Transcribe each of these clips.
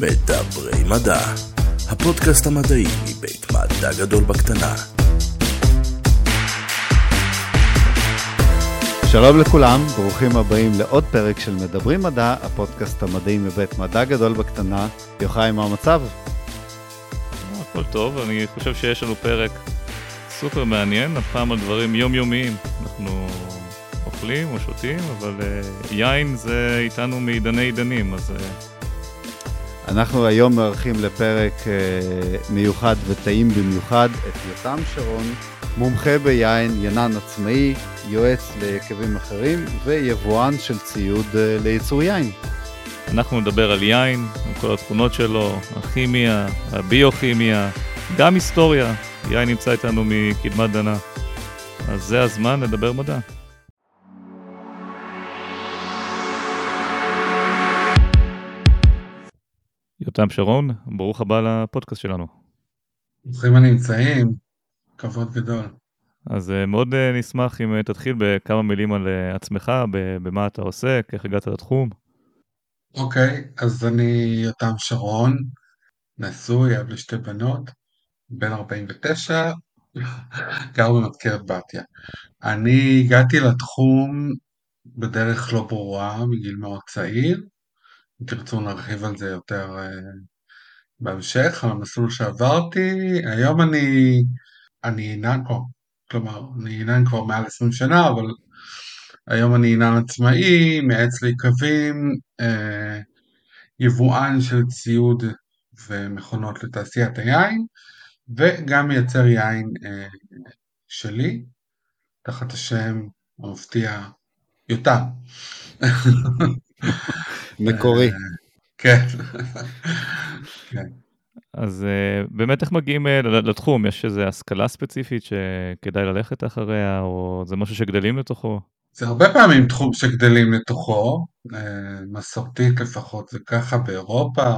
מדברי מדע, הפודקאסט המדעי מבית מדע גדול בקטנה. שלום לכולם, ברוכים הבאים לעוד פרק של מדברים מדע, הפודקאסט המדעי מבית מדע גדול בקטנה. יוחאי, מה המצב? הכל טוב, אני חושב שיש לנו פרק סופר מעניין, הפעם על דברים יומיומיים. אנחנו אוכלים או שותים, אבל uh, יין זה איתנו מעידני עידנים, אז... Uh... אנחנו היום מארחים לפרק uh, מיוחד וטעים במיוחד את יותם שרון, מומחה ביין, ינן עצמאי, יועץ ליקבים אחרים ויבואן של ציוד uh, לייצור יין. אנחנו נדבר על יין, עם כל התכונות שלו, הכימיה, הביוכימיה, גם היסטוריה. יין נמצא איתנו מקדמת דנה. אז זה הזמן לדבר מדע. יותם שרון, ברוך הבא לפודקאסט שלנו. ברוכים הנמצאים, כבוד גדול. אז אה, מאוד אה, נשמח אם אה, תתחיל בכמה מילים על עצמך, במה אתה עוסק, איך הגעת לתחום. אוקיי, okay, אז אני יותם שרון, נשוי, אב לשתי בנות, בן 49, גר במזכרת בתיה. אני הגעתי לתחום בדרך לא ברורה, מגיל מאוד צעיר. אם תרצו נרחיב על זה יותר uh, בהמשך, על המסלול שעברתי. היום אני, אני אינן, או, כלומר, אני אינן כבר מעל 20 שנה, אבל היום אני אינן עצמאי, מייעץ ליקבים, uh, יבואן של ציוד ומכונות לתעשיית היין, וגם מייצר יין uh, שלי, תחת השם המפתיע יותם. מקורי. אה, כן. כן. אז uh, באמת איך מגיעים uh, לתחום? יש איזו השכלה ספציפית שכדאי ללכת אחריה, או זה משהו שגדלים לתוכו? זה הרבה פעמים תחום שגדלים לתוכו, מסורתית לפחות זה ככה באירופה,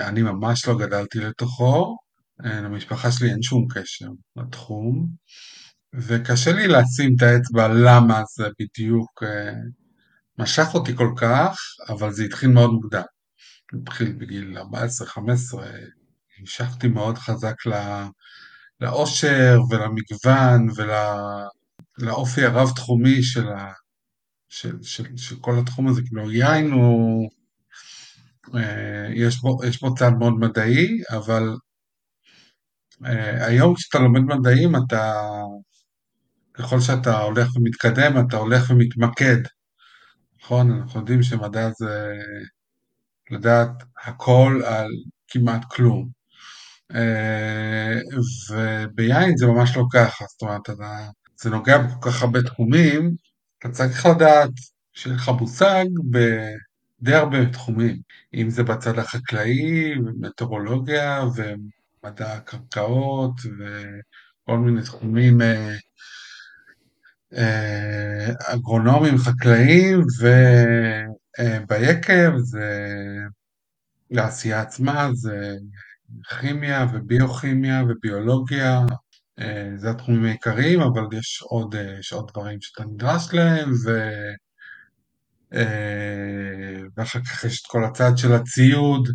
אני ממש לא גדלתי לתוכו, למשפחה שלי אין שום קשר לתחום, וקשה לי לשים את האצבע למה זה בדיוק משך אותי כל כך, אבל זה התחיל מאוד מוקדם. התחיל בגיל 14-15, המשכתי מאוד חזק לא, לאושר ולמגוון ולאופי הרב-תחומי של, ה, של, של, של כל התחום הזה, כאילו יין הוא, אה, יש בו, יש בו צד מאוד מדעי, אבל אה, היום כשאתה לומד מדעים אתה, ככל שאתה הולך ומתקדם, אתה הולך ומתמקד. נכון, אנחנו יודעים שמדע זה לדעת הכל על כמעט כלום. אה, וביין זה ממש לא ככה, זאת אומרת, זה נוגע בכל כך הרבה תחומים, אתה צריך לדעת שיהיה לך מושג בדי הרבה תחומים, אם זה בצד החקלאי, מטאורולוגיה ומדע הקרקעות וכל מיני תחומים אה, אגרונומים חקלאיים וביקב זה לעשייה עצמה, זה כימיה וביוכימיה וביולוגיה, אה, זה התחומים העיקריים, אבל יש עוד, אה, יש עוד דברים שאתה נדרש להם, ו... ואחר כך יש את כל הצד של הציוד,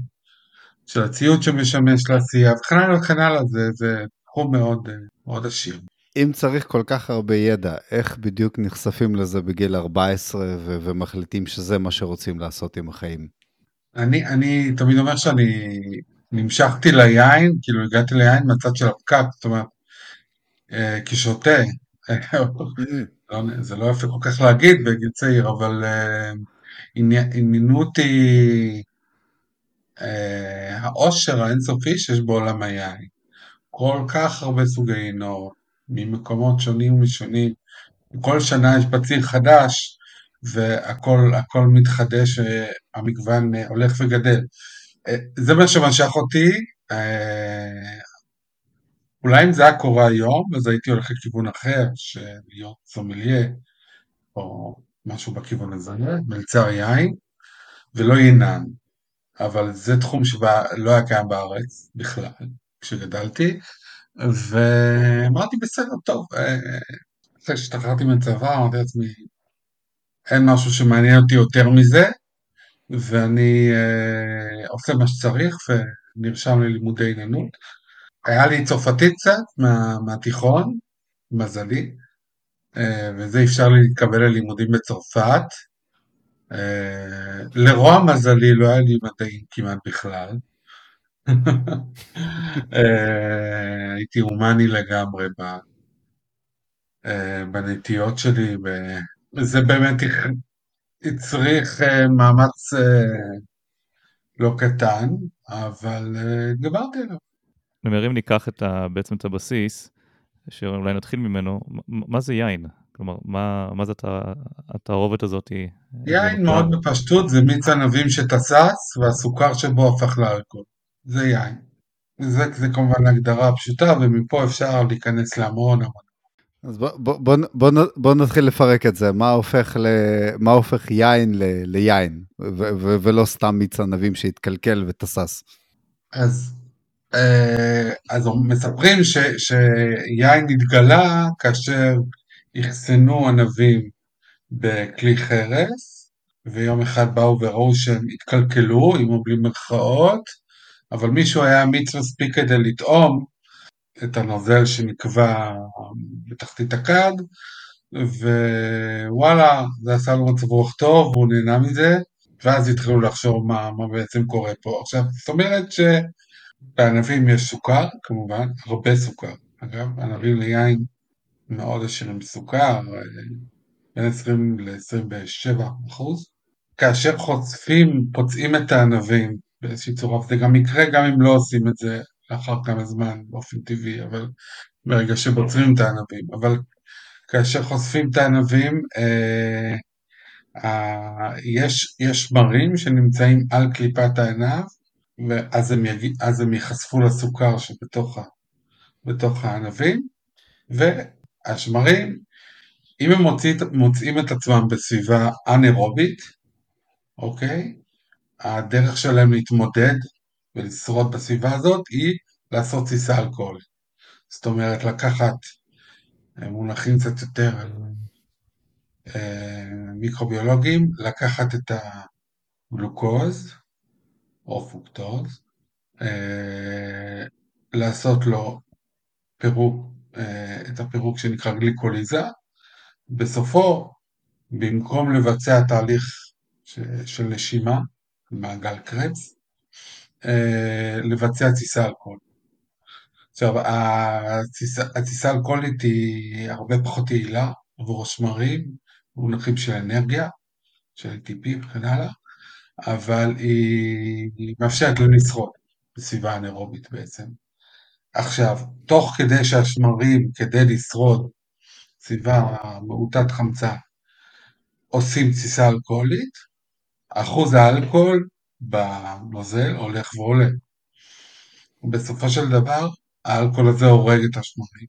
של הציוד שמשמש לעשייה, וכן הלאה וכן הלאה, זה, זה תחום מאוד, מאוד עשיר. אם צריך כל כך הרבה ידע, איך בדיוק נחשפים לזה בגיל 14 ו- ומחליטים שזה מה שרוצים לעשות עם החיים? אני, אני תמיד אומר שאני נמשכתי ליין, כאילו הגעתי ליין מהצד של הפקק, זאת אומרת, אה, כשותה, לא, זה לא יפה כל כך להגיד בגיל צעיר, אבל אה, עניינו אותי אה, העושר האינסופי שיש בעולם היין. כל כך הרבה סוגי עינות, ממקומות שונים ומשונים. כל שנה יש בציר חדש, והכל מתחדש, המגוון הולך וגדל. זה מה שמשך אותי. אולי אם זה היה קורה היום, אז הייתי הולך לכיוון אחר, של להיות סומליה, או משהו בכיוון הזה, מלצר יין, ולא יינן. אבל זה תחום שלא היה קיים בארץ בכלל, כשגדלתי, ואמרתי בסדר, טוב, אה, אחרי שהשתחררתי מהצבא, אמרתי לעצמי, אין משהו שמעניין אותי יותר מזה, ואני אה, עושה מה שצריך ונרשם ללימודי עניינות. היה לי צרפתית קצת מה, מהתיכון, מזלי, אה, וזה אפשר לי להתקבל ללימודים בצרפת. אה, לרוע מזלי לא היה לי מדעים כמעט בכלל. אה, הייתי הומני לגמרי אה, בנטיות שלי, וזה באמת הצריך אה, מאמץ לא קטן, אבל התגברתי עליו. אם ניקח את ה, בעצם את הבסיס, שאולי נתחיל ממנו, מה זה יין? כלומר, מה, מה זה הת- התערובת הזאת? יין מאוד בפשטות זה מיץ ענבים שתסס והסוכר שבו הפך לאלכוהול. זה יין. זה, זה כמובן הגדרה פשוטה ומפה אפשר להיכנס להמון המון. אז בוא, בוא, בוא, בוא, בוא נתחיל לפרק את זה, מה הופך, ל, מה הופך יין ל, ליין, ו, ו, ולא סתם מיץ ענבים שהתקלקל ותסס. אז, אה, אז מספרים ש, שיין התגלה כאשר אחסנו ענבים בכלי חרס, ויום אחד באו וראו שהם התקלקלו, עם או בלי מירכאות, אבל מישהו היה אמיץ מספיק כדי לטעום את הנוזל שנקבע בתחתית הכד, ווואלה, זה עשה לו מצב רוח טוב, והוא נהנה מזה, ואז התחילו לחשוב מה, מה בעצם קורה פה. עכשיו, זאת אומרת שבענבים יש סוכר, כמובן, הרבה סוכר. אגב, ענבים ליין מאוד עשירים בסוכר, בין 20 ל-27 אחוז. כאשר חושפים, פוצעים את הענבים באיזושהי צורה, וזה גם יקרה גם אם לא עושים את זה לאחר כמה זמן באופן טבעי, אבל ברגע שבוצרים את הענבים. אבל כאשר חושפים את הענבים, אה, אה, יש, יש שמרים שנמצאים על קליפת הענב, ואז הם, יג... הם ייחשפו לסוכר שבתוך. בתוך הענבים, והשמרים, אם הם מוציא, מוצאים את עצמם בסביבה אנאירובית, אוקיי? הדרך שלהם להתמודד ולשרוד בסביבה הזאת היא לעשות תסיסה אלכוהולית. זאת אומרת, לקחת אה, מונחים קצת יותר אה, מיקרוביולוגיים, לקחת את הגלוקוז או פוקטוז, אה, לעשות לו פירוק, את הפירוק שנקרא גליקוליזה, בסופו, במקום לבצע תהליך של נשימה, מעגל קרפס, אה, לבצע תסיסה אלכוהולית. עכשיו, התסיסה התסיסה האלכוהולית היא הרבה פחות יעילה עבור השמרים, מונחים של אנרגיה, של ATP וכן הלאה, אבל היא, היא מאפשרת להם לשרוד בסביבה אנאירובית בעצם. עכשיו, תוך כדי שהשמרים, כדי לשרוד סביבה מעוטת חמצן, עושים תסיסה אלכוהולית, אחוז האלכוהול בנוזל הולך ועולה. ובסופו של דבר, האלכוהול הזה הורג את השמרים,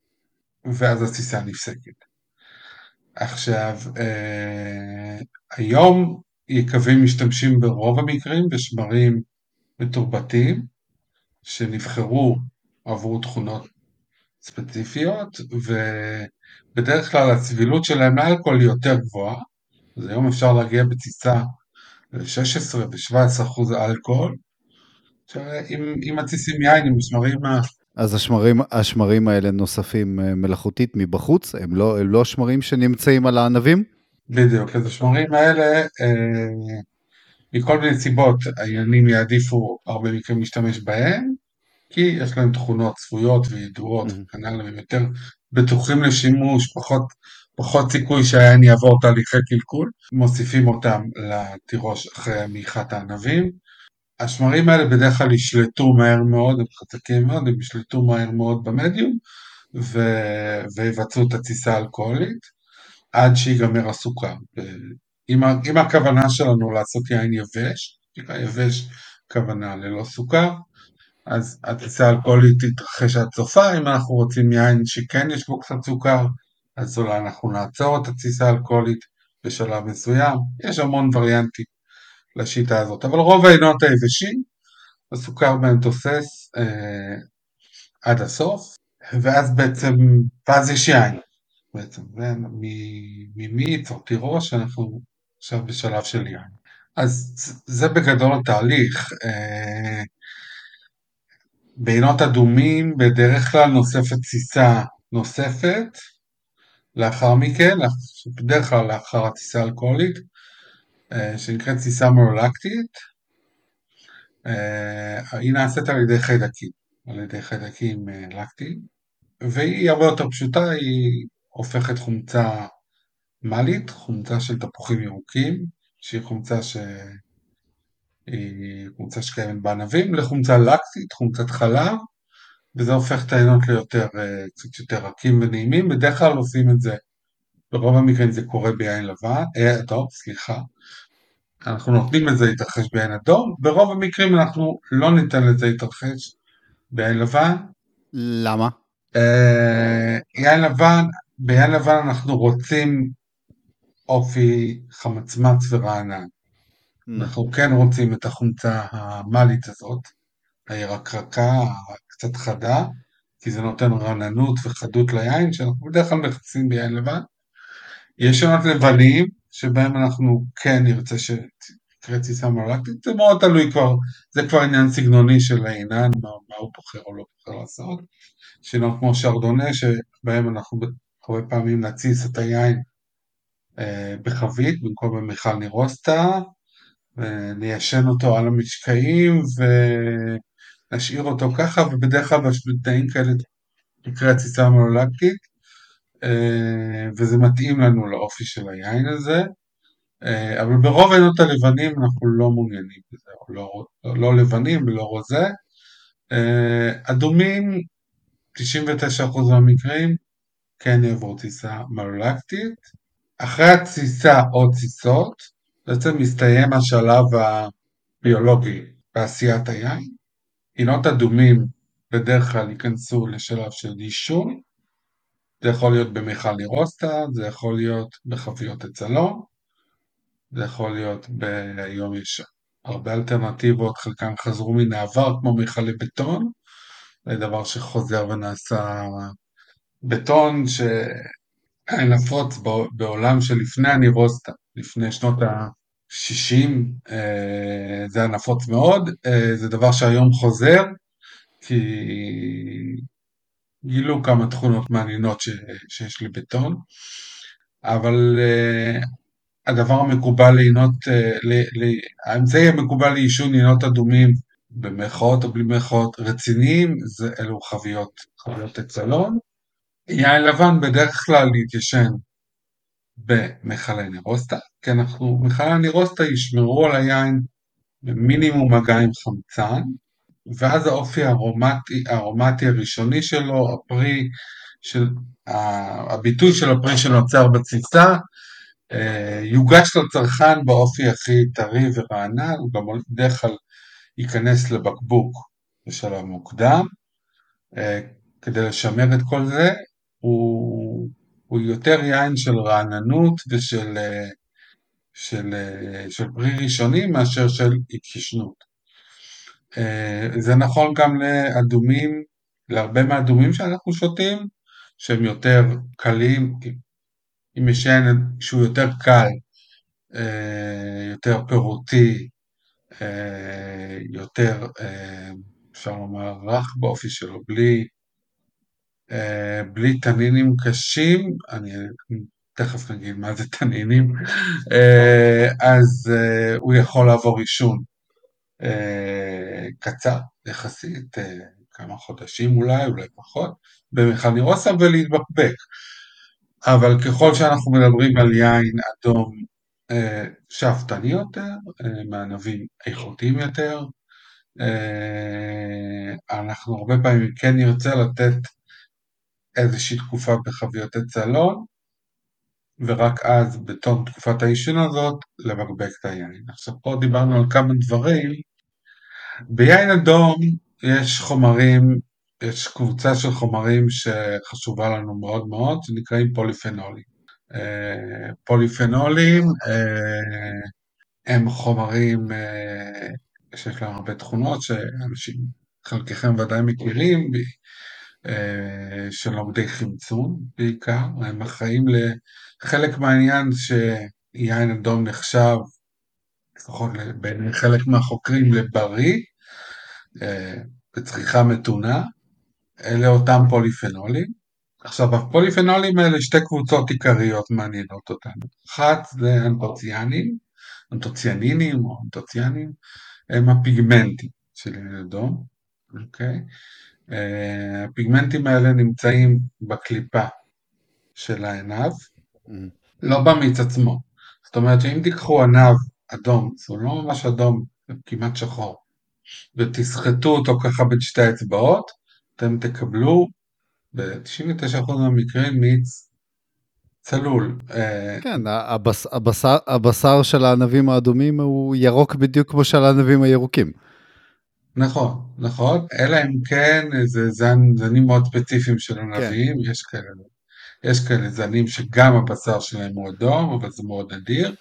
ואז התסיסה נפסקת. עכשיו, אה, היום יקבים משתמשים ברוב המקרים בשמרים מתורבתים, שנבחרו עבור תכונות ספציפיות, ובדרך כלל הסבילות שלהם לאלכוהול היא יותר גבוהה, אז היום אפשר להגיע בתסיסה ל-16 ו-17 אחוז אלכוהול. אם, אם מתסיסים יין עם שמרים אז השמרים, השמרים האלה נוספים אה, מלאכותית מבחוץ? הם לא, הם לא שמרים שנמצאים על הענבים? בדיוק, אז השמרים האלה, אה, מכל מיני סיבות, העניינים יעדיפו הרבה מקרים להשתמש בהם, כי יש להם תכונות צפויות וידועות, Mhm. וכנ"ל הם יותר בטוחים לשימוש, פחות, פחות סיכוי שהעין יעבור תהליכי קלקול, מוסיפים אותם לתירוש אחרי מעיכת הענבים. השמרים האלה בדרך כלל ישלטו מהר מאוד, הם חזקים מאוד, הם ישלטו מהר מאוד במדיום, ו... ויבצעו את התסיסה האלכוהולית, עד שיגמר הסוכר. אם, ה... אם הכוונה שלנו לעשות יין יבש, יבש כוונה ללא סוכר, אז התסיסה האלכוהולית תתרחש עד סופה, אם אנחנו רוצים יין שכן יש בו קצת סוכר, אז אולי אנחנו נעצור את התסיסה האלכוהולית בשלב מסוים, יש המון וריאנטים לשיטה הזאת, אבל רוב העינות היבשים, הסוכר בהם תוסס אה, עד הסוף, ואז בעצם, ואז יש יין, בעצם, ממיץ או תירוש, אנחנו עכשיו בשלב של יין. אז זה בגדול התהליך. אה, בעינות אדומים בדרך כלל נוספת תסיסה נוספת, לאחר מכן, בדרך כלל לאחר התסיסה האלכוהולית, אה, שנקראת תסיסה מרולקטית. אה, היא נעשית על ידי חיידקים, על ידי חיידקים לקטיים, והיא הרבה יותר פשוטה, היא הופכת חומצה מאלית, חומצה של תפוחים ירוקים, שהיא חומצה ש... היא חומצה שקיימת בענבים, לחומצה לקטית, חומצת חלב, וזה הופך את העיינות ליותר, אה, קצת יותר רכים ונעימים, בדרך כלל עושים את זה, ברוב המקרים זה קורה ביין לבן, אה, אדום, סליחה, אנחנו נותנים לזה להתרחש ביין אדום, ברוב המקרים אנחנו לא ניתן לזה להתרחש ביין לבן. למה? אה, יין לבן, ביין לבן אנחנו רוצים אופי חמצמץ ורענן. Mm. אנחנו כן רוצים את החומצה המאלית הזאת, הירקרקה, קצת חדה, כי זה נותן רעננות וחדות ליין, שאנחנו בדרך כלל מכסים ביין לבן. יש שונות לבנים, שבהם אנחנו כן נרצה שתקרה תסיסה מלקטית, זה מאוד תלוי כבר, זה כבר עניין סגנוני של העינן, מה, מה הוא בוחר או לא בוחר לעשות. שונות כמו שרדונה, שבהם אנחנו הרבה פעמים נתסיס את היין אה, בחבית במקום במיכל נירוסטה, וניישן אותו על המשקעים ונשאיר אותו ככה, ובדרך כלל בתנאים כאלה תקרה תסיסה מולולקטית, אה, וזה מתאים לנו לאופי של היין הזה, אה, אבל ברוב העינות הלבנים אנחנו לא מעוניינים בזה, לא, לא, לבנים ולא רוזה. אדומים, 99% מהמקרים, כן יעבור תסיסה מלולקטית. אחרי התסיסה או תסיסות, בעצם מסתיים השלב הביולוגי בעשיית היין. פינות אדומים בדרך כלל ייכנסו לשלב של יישון, זה יכול להיות במיכל אירוסטה, זה יכול להיות בחביות הצלום, זה יכול להיות ביום יש הרבה אלטרנטיבות, חלקן חזרו מן העבר כמו מיכלי בטון, זה דבר שחוזר ונעשה בטון שנפוץ בעולם שלפני הנירוסטה, לפני שנות ה... 60 אה, זה נפוץ מאוד, אה, זה דבר שהיום חוזר, כי גילו כמה תכונות מעניינות ש, שיש לי בטון, אבל אה, הדבר המקובל לינות, ל, ל, האמצעי המקובל לעישון ינות אדומים במרכאות או בלי מרכאות רציניים, זה אלו חביות, חביות אצלון. יין לבן בדרך כלל להתיישן במכלי נירוסטה, כי אנחנו, מכלי הנירוסטה ישמרו על היין במינימום מגע עם חמצן, ואז האופי הארומטי, הארומטי הראשוני שלו, הפרי, של, הביטוי של הפרי שנוצר בתסיסה, אה, יוגש לצרכן באופי הכי טרי ורענן, הוא גם בדרך כלל ייכנס לבקבוק בשלב מוקדם. אה, כדי לשמר את כל זה, הוא, הוא יותר יין של רעננות ושל אה, של, אה, של פרי ראשוני מאשר של התיישנות. אה, זה נכון גם לאדומים, להרבה מהאדומים שאנחנו שותים, שהם יותר קלים, אם יש יין שהוא יותר קל, יותר פירותי, יותר, אפשר לומר, רך באופי שלו, בלי בלי תנינים קשים, אני תכף נגיד מה זה תנינים, אה, אז אה, הוא יכול לעבור עישון קצר יחסית, כמה חודשים אולי, אולי פחות, במכנירוסה ולהתבקבק. אבל ככל שאנחנו מדברים על יין אדום שאפתני יותר, מענבים איכותיים יותר, אנחנו הרבה פעמים כן נרצה לתת איזושהי תקופה בחביות הצלון, ורק אז, בתום תקופת העישון הזאת, לבקבק את היין. עכשיו פה דיברנו על כמה דברים. ביין אדום יש חומרים, יש קבוצה של חומרים שחשובה לנו מאוד מאוד, שנקראים פוליפנולים. אה, פוליפנולים אה, הם חומרים אה, שיש להם הרבה תכונות שאנשים, חלקכם ודאי מכירים, של עובדי חמצון בעיקר, הם אחראים לחלק מהעניין שיין אדום נחשב לפחות בעיני חלק מהחוקרים, לבריא, אה, בצריכה מתונה, אלה אותם פוליפנולים. עכשיו, הפוליפנולים האלה, שתי קבוצות עיקריות מעניינות אותנו. אחת זה אנטוציאנים, אנטוציאנינים או אנטוציאנים, הם הפיגמנטים של עין אדום, אוקיי? הפיגמנטים האלה נמצאים בקליפה של העיניו, Mm. לא במיץ עצמו. זאת אומרת שאם תיקחו ענב אדום, זה לא ממש אדום, זה כמעט שחור, ותסחטו אותו ככה בין שתי האצבעות, אתם תקבלו ב-99% מהמקרים מיץ צלול. כן, הבשר, הבשר של הענבים האדומים הוא ירוק בדיוק כמו של הענבים הירוקים. נכון, נכון, אלא אם כן זה זן, זנים מאוד ספציפיים של ענבים, יש כאלה. יש כאלה זנים שגם הבשר שלהם הוא אדום, אבל זה מאוד נדיר.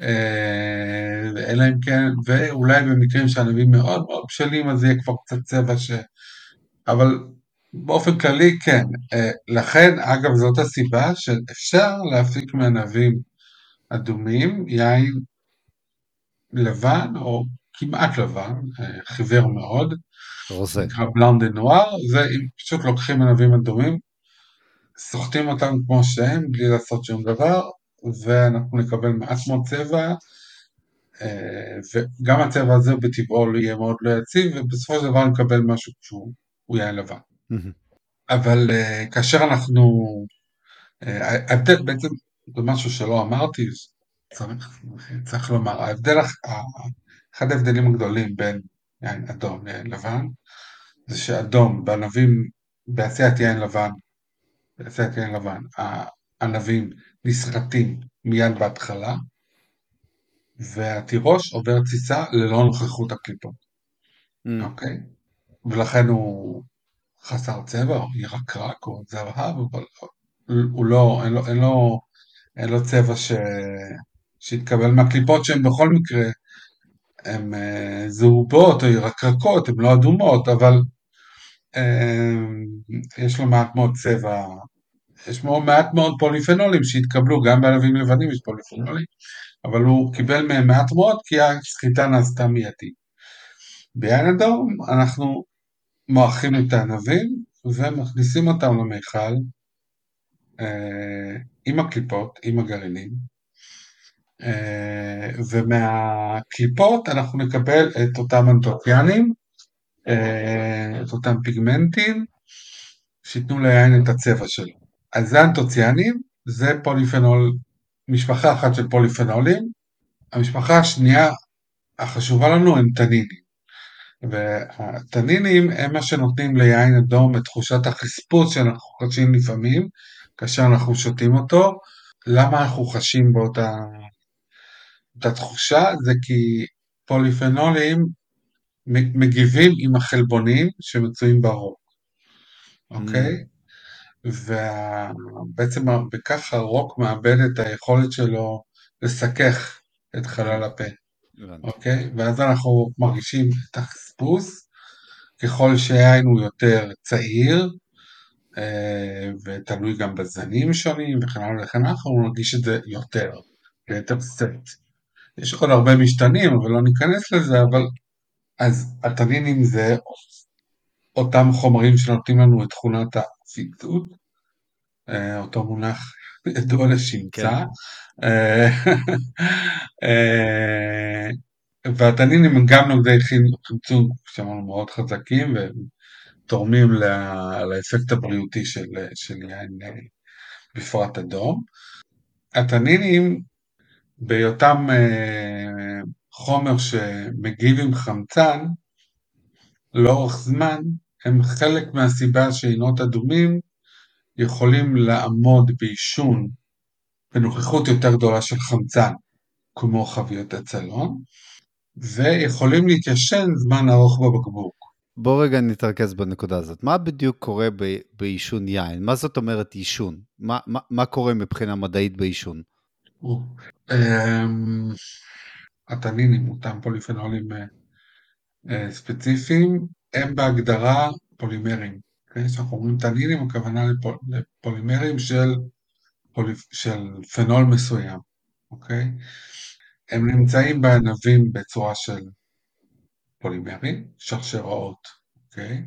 אה, אלא אם כן, ואולי במקרים שענבים מאוד מאוד בשלים, אז יהיה כבר קצת צבע ש... אבל באופן כללי כן. אה, לכן, אגב, זאת הסיבה שאפשר להפיק מענבים אדומים יין לבן, או כמעט לבן, אה, חיוור מאוד, רוזה. נקרא בלאנד דה נואר, זה אם פשוט לוקחים ענבים אדומים, סוחטים אותם כמו שהם, בלי לעשות שום דבר, ואנחנו נקבל מעט מאוד צבע, אה, וגם הצבע הזה בטבעו יהיה מאוד לא יציב, ובסופו של דבר נקבל משהו שהוא יין לבן. אבל uh, כאשר אנחנו, ההבדל בעצם, זה משהו שלא אמרתי, צריך, צריך לומר, ההבדל, אחד ההבדלים הגדולים בין יין אדום ליין לבן, זה שאדום בענבים, בעשיית יין לבן, בעשיית יין לבן, הענבים נסחטים מיד בהתחלה, והתירוש עובר תסיסה ללא נוכחות הקליפות, Mm. אוקיי? ולכן הוא חסר צבע, או ירקרק, או זהב, אבל הוא לא, אין לו, אין לו, אין לו צבע ש... שהתקבל מהקליפות שהן בכל מקרה הן אה, זהובות או ירקרקות, הן לא אדומות, אבל אה, יש לו מעט מאוד צבע, יש לו מעט מאוד פוליפנולים שהתקבלו, גם בענבים לבנים יש פוליפנולים, אבל הוא קיבל מהם מעט מאוד כי הסחיטה נעשתה מיידית. ביין אדום אנחנו מועכים את הענבים ומכניסים אותם למיכל אה, עם הקליפות, עם הגרעינים, ומהקליפות אנחנו נקבל את אותם אנטופיאנים, אה, את אותם פיגמנטים, שייתנו ליין את הצבע שלו. אז זה אנטוציאנים, זה פוליפנול, משפחה אחת של פוליפנולים, המשפחה השנייה החשובה לנו הם טנינים. והטנינים הם מה שנותנים ליין אדום את תחושת החספוס שאנחנו חשים לפעמים, כאשר אנחנו שותים אותו. למה אנחנו חשים באותה אותה תחושה? זה כי פוליפנולים מגיבים עם החלבונים שמצויים ברוק, אוקיי? ובעצם בכך הרוק מאבד את היכולת שלו לסכך את חלל הפה. אוקיי? ואז אנחנו מרגישים את החספוס, ככל שהיין הוא יותר צעיר, אה, ותלוי גם בזנים שונים וכן הלאה וכן הלאה, אנחנו נרגיש את זה יותר, ביתר סט. יש עוד הרבה משתנים, אבל לא ניכנס לזה, אבל אז הטנינים זה אותם חומרים שנותנים לנו את תכונת העפיצות, אה, אותו מונח ידוע לשמצה. כן. אה, אה, והתנינים הם גם נוגדי חמצון, שאמרנו, מאוד חזקים ותורמים ל- לאפקט הבריאותי של, יין בפרט אדום. התנינים, בהיותם אה, חומר שמגיב עם חמצן, לאורך זמן, הם חלק מהסיבה שעינות אדומים יכולים לעמוד בעישון בנוכחות יותר גדולה של חמצן, כמו חביות הצלון, ויכולים להתיישן זמן ארוך בבקבוק. בוא רגע נתרכז בנקודה הזאת. מה בדיוק קורה בעישון יין? מה זאת אומרת עישון? מה, מה, מה קורה מבחינה מדעית בעישון? אמ, התנינים, אותם פוליפנולים אה, אה, ספציפיים, הם בהגדרה פולימרים. אוקיי? כשאנחנו אומרים תנינים, הכוונה לפול, לפולימרים של, של פנול מסוים, אוקיי? הם נמצאים בענבים בצורה של פולימרים, שרשראות, אוקיי?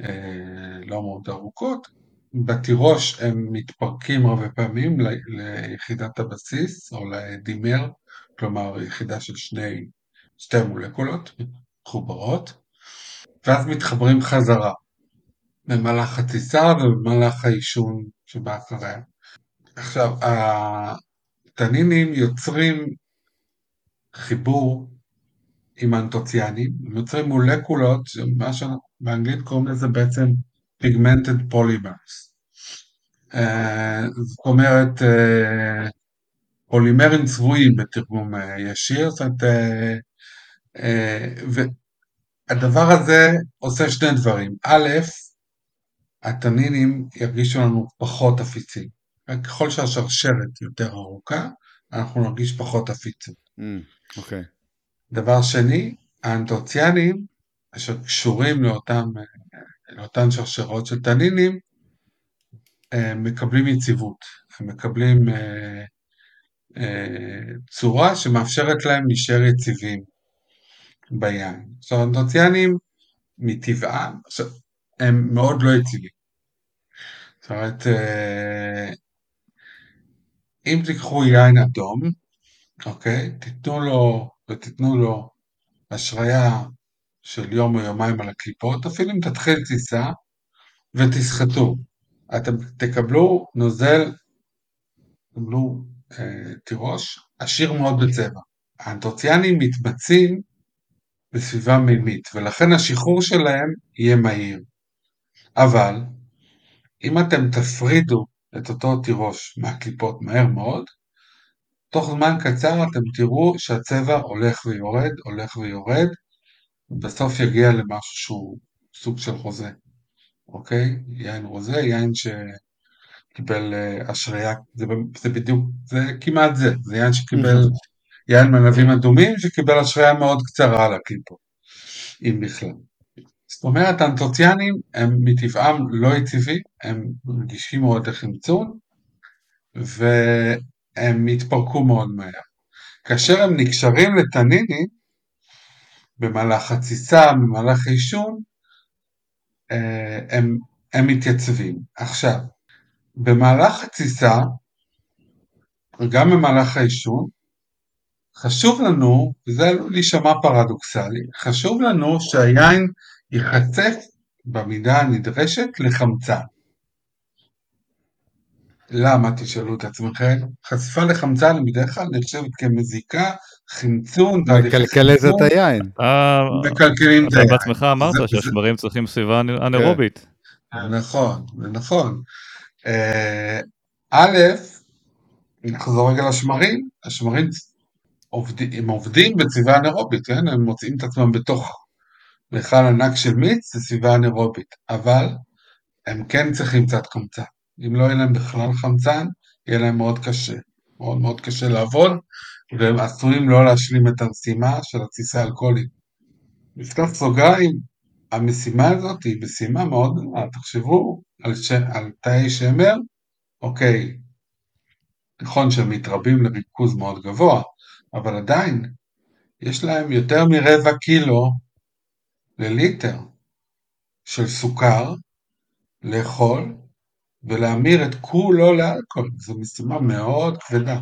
אה, לא מאוד ארוכות. בתירוש הם מתפרקים הרבה פעמים ליחידת הבסיס או לדימר, כלומר יחידה של שני, שתי מולקולות מחוברות, ואז מתחברים חזרה במהלך התסיסה ובמהלך העישון שבא אחריה. עכשיו, התנינים יוצרים חיבור עם אנטוציאנים, הם יוצרים מולקולות, שמה שבאנגלית קוראים לזה בעצם pigmented polymers. אה, זאת אומרת, אה, פולימרים צבועים בתרגום אה, ישיר, זאת אומרת, והדבר הזה עושה שני דברים. א', התנינים ירגישו לנו פחות עפיצים. ככל שהשרשרת יותר ארוכה, אנחנו נרגיש פחות עפיצות. אוקיי. Mm, okay. דבר שני, האנטוציאנים, אשר קשורים לאותם, לאותן שרשרות של תנינים, מקבלים יציבות, הם מקבלים אה, אה, צורה שמאפשרת להם להישאר יציבים ביין. עכשיו, האנטוציאנים מטבעם, הם מאוד לא יציבים. זאת אומרת, אה, אם תיקחו יין אדום, אוקיי, תיתנו לו ותיתנו לו השריה של יום או יומיים על הקליפות, אפילו אם תתחיל טיסה ותסחטו. אתם תקבלו נוזל, תקבלו אה, תירוש, עשיר מאוד בצבע. האנטוציאנים מתמצים בסביבה מימית, ולכן השחרור שלהם יהיה מהיר. אבל, אם אתם תפרידו את אותו תירוש מהקליפות מהר מאוד, תוך זמן קצר אתם תראו שהצבע הולך ויורד, הולך ויורד, ובסוף יגיע למשהו שהוא סוג של חוזה, אוקיי? יין רוזה, יין שקיבל אשריה, זה, זה בדיוק, זה כמעט זה, זה יין שקיבל, יין מענבים אדומים שקיבל אשריה מאוד קצרה על הקליפו, אם בכלל. זאת אומרת, האנטוציאנים הם מטבעם לא יציבים, הם רגישים מאוד לחמצון, והם יתפרקו מאוד מהר. כאשר הם נקשרים לטנינים, במהלך התסיסה, במהלך העישון, הם, הם מתייצבים. עכשיו, במהלך התסיסה, וגם במהלך העישון, חשוב לנו, וזה עלול להישמע פרדוקסלי, חשוב לנו שהיין ייחשף במידה הנדרשת לחמצן. למה תשאלו את עצמכם? חשיפה לחמצן בדרך כלל נחשבת כמזיקה, חמצון, מקלקלת את היין. מקלקלים את היין. אתה בעצמך אמרת שהשמרים צריכים סביבה אנאירובית. נכון, זה נכון. א', נחזור רגע לשמרים, השמרים הם עובדים בסביבה אנאירובית, כן? הם מוצאים את עצמם בתוך מיכל ענק של מיץ, זה סביבה אנאירובית, אבל הם כן צריכים קצת חמצן. אם לא יהיה להם בכלל חמצן, יהיה להם מאוד קשה. מאוד מאוד קשה לעבוד, והם עשויים לא להשלים את המשימה של התסיסה אלכוהולית. נפתח סוגריים, המשימה הזאת היא משימה מאוד תחשבו על, ש... על תאי שמר, אוקיי, נכון שהם מתרבים לריכוז מאוד גבוה, אבל עדיין, יש להם יותר מרבע קילו לליטר של סוכר לאכול ולהמיר את כולו לאלכוהול, זו משימה מאוד כבדה.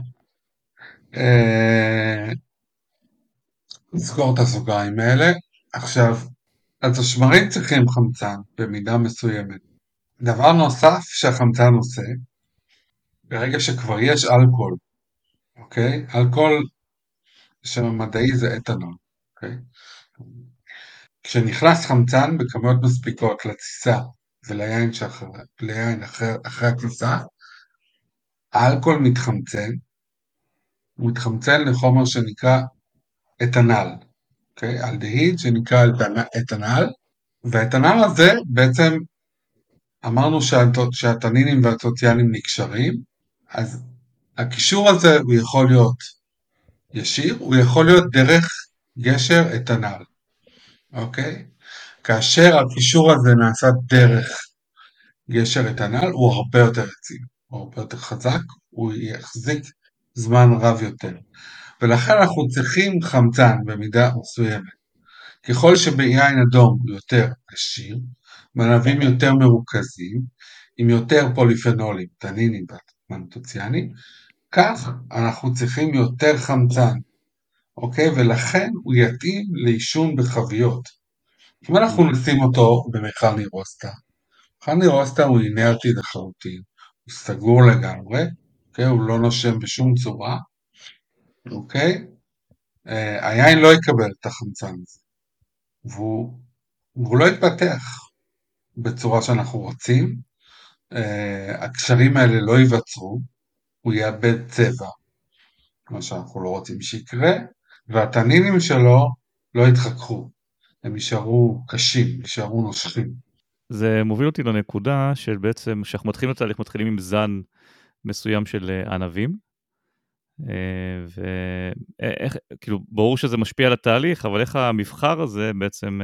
נסגור את הסוגריים האלה. עכשיו, אז השמרים צריכים חמצן במידה מסוימת. דבר נוסף שהחמצן עושה, ברגע שכבר יש אלכוהול, אוקיי? אלכוהול, השם המדעי זה אתנול, אוקיי? כשנכנס חמצן בכמויות מספיקות לתסיסה וליין שאחרי, ליין אחרי, אחרי הכניסה, האלכוהול מתחמצן, הוא מתחמצן לחומר שנקרא אתנל, אוקיי? אלדהיד שנקרא אתנל, והאתנל הזה בעצם אמרנו שהתנינים והטוציאנים נקשרים, אז הקישור הזה הוא יכול להיות ישיר, הוא יכול להיות דרך גשר אתנל, אוקיי? כאשר הקישור הזה נעשה דרך גשר אתנל, הוא הרבה יותר יציב, הוא הרבה יותר חזק, הוא יחזיק זמן רב יותר. ולכן אנחנו צריכים חמצן במידה מסוימת. ככל שביין אדום יותר עשיר, מענבים יותר מרוכזים, עם יותר פוליפנולים, טנינים ומנטוציאנים, כך אנחנו צריכים יותר חמצן, אוקיי? ולכן הוא יתאים לעישון בחביות. אם אנחנו נשים אותו במיכל נירוסטה, מיכל נירוסטה הוא אינרטי לחלוטין, הוא סגור לגמרי, אוקיי? הוא לא נושם בשום צורה, אוקיי? אה, היין לא יקבל את החמצן הזה, והוא, והוא לא יתפתח בצורה שאנחנו רוצים, אה, הקשרים האלה לא ייווצרו, הוא יאבד צבע, מה שאנחנו לא רוצים שיקרה, והתנינים שלו לא יתחככו, הם יישארו קשים, יישארו נושכים. זה מוביל אותי לנקודה של בעצם, כשאנחנו מתחילים את התהליך, מתחילים עם זן מסוים של אה, ענבים, אה, ואיך, כאילו, ברור שזה משפיע על התהליך, אבל איך המבחר הזה בעצם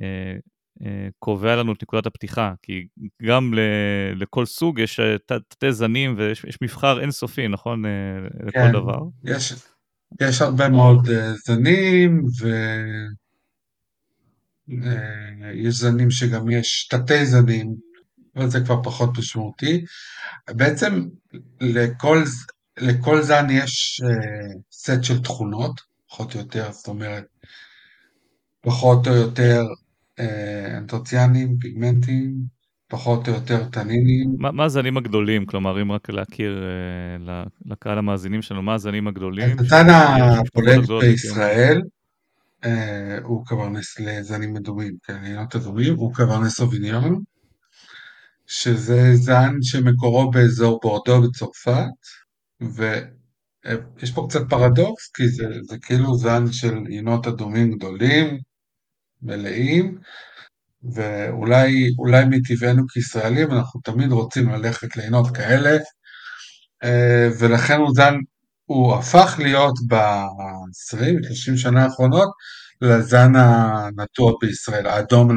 אה, קובע לנו את נקודת הפתיחה, כי גם לכל סוג יש תתי זנים ויש מבחר אינסופי, נכון? לכל כן, דבר. יש, יש הרבה מאוד זנים, ויש זנים שגם יש תתי זנים, אבל זה כבר פחות משמעותי. בעצם לכל, לכל זן יש uh, סט של תכונות, פחות או יותר, זאת אומרת, פחות או יותר אנטוציאנים, פיגמנטים, פחות או יותר תנינים. מה, מה הזנים הגדולים? כלומר, אם רק להכיר uh, לקהל המאזינים שלנו, מה הזנים הגדולים? הזן הבולט בישראל uh, הוא קברנס לזנים מדומים, כן, עינות אדומים, הוא קברנס סוביניון, שזה זן שמקורו באזור בורדו בצרפת, ויש פה קצת פרדוקס, כי זה, זה כאילו זן של עינות אדומים גדולים, מלאים, ואולי מטבענו כישראלים אנחנו תמיד רוצים ללכת לעינות כאלה, אה, ולכן הוא זן, הוא הפך להיות ב-20-30 שנה האחרונות לזן הנטוע בישראל, האדום,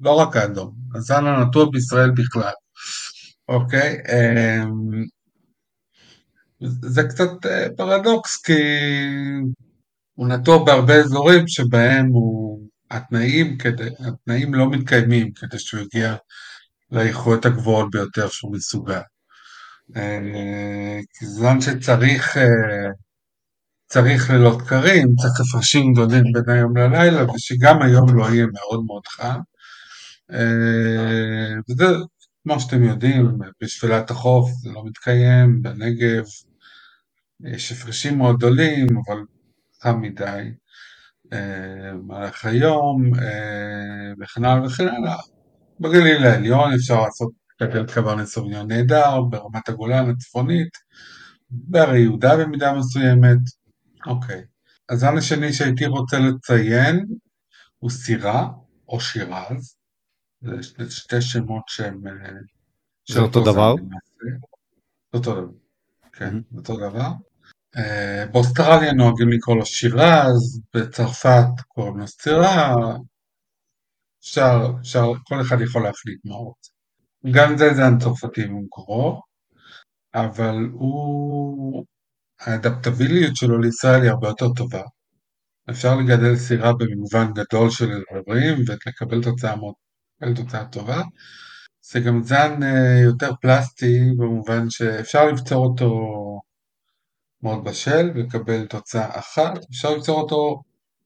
לא רק האדום, הזן הנטוע בישראל בכלל, אוקיי? אה, זה קצת אה, פרדוקס, כי הוא נטוע בהרבה אזורים שבהם הוא, התנאים, כדי, התנאים לא מתקיימים כדי שהוא יגיע לאיכויות הגבוהות ביותר שהוא מסוגל. אה, כי זמן שצריך אה, צריך לילות קרים, צריך הפרשים גדולים בין היום ללילה, ושגם היום לא יהיה מאוד מאוד חם. וזה, כמו שאתם יודעים, בשפלת החוף זה לא מתקיים, בנגב יש הפרשים מאוד גדולים, אבל חם מדי במהלך אה, היום, אה, וכן הלאה וכן הלאה. בגליל העליון אפשר לעשות לקבל קברנט סוביניון נהדר, ברמת הגולן הצפונית, בהרי יהודה במידה מסוימת. אוקיי. הזן השני שהייתי רוצה לציין הוא סירה או שירז. זה שתי שמות שהם... אה, זה אותו דבר? אותו דבר, כן, אותו דבר. אה, באוסטרליה נוהגים לקרוא לו שירז, בצרפת קוראים לו סטירה, אפשר, אפשר, כל אחד יכול להחליט מה הוא רוצה. גם זה זן צרפתי במקורו, אבל הוא, האדפטביליות שלו לישראל היא הרבה יותר טובה. אפשר לגדל סירה במגוון גדול של איברים ולקבל תוצאה מאוד, תוצאה טובה. זה גם זן אה, יותר פלסטי במובן שאפשר לפתור אותו מאוד בשל ולקבל תוצאה אחת, אפשר ליצור אותו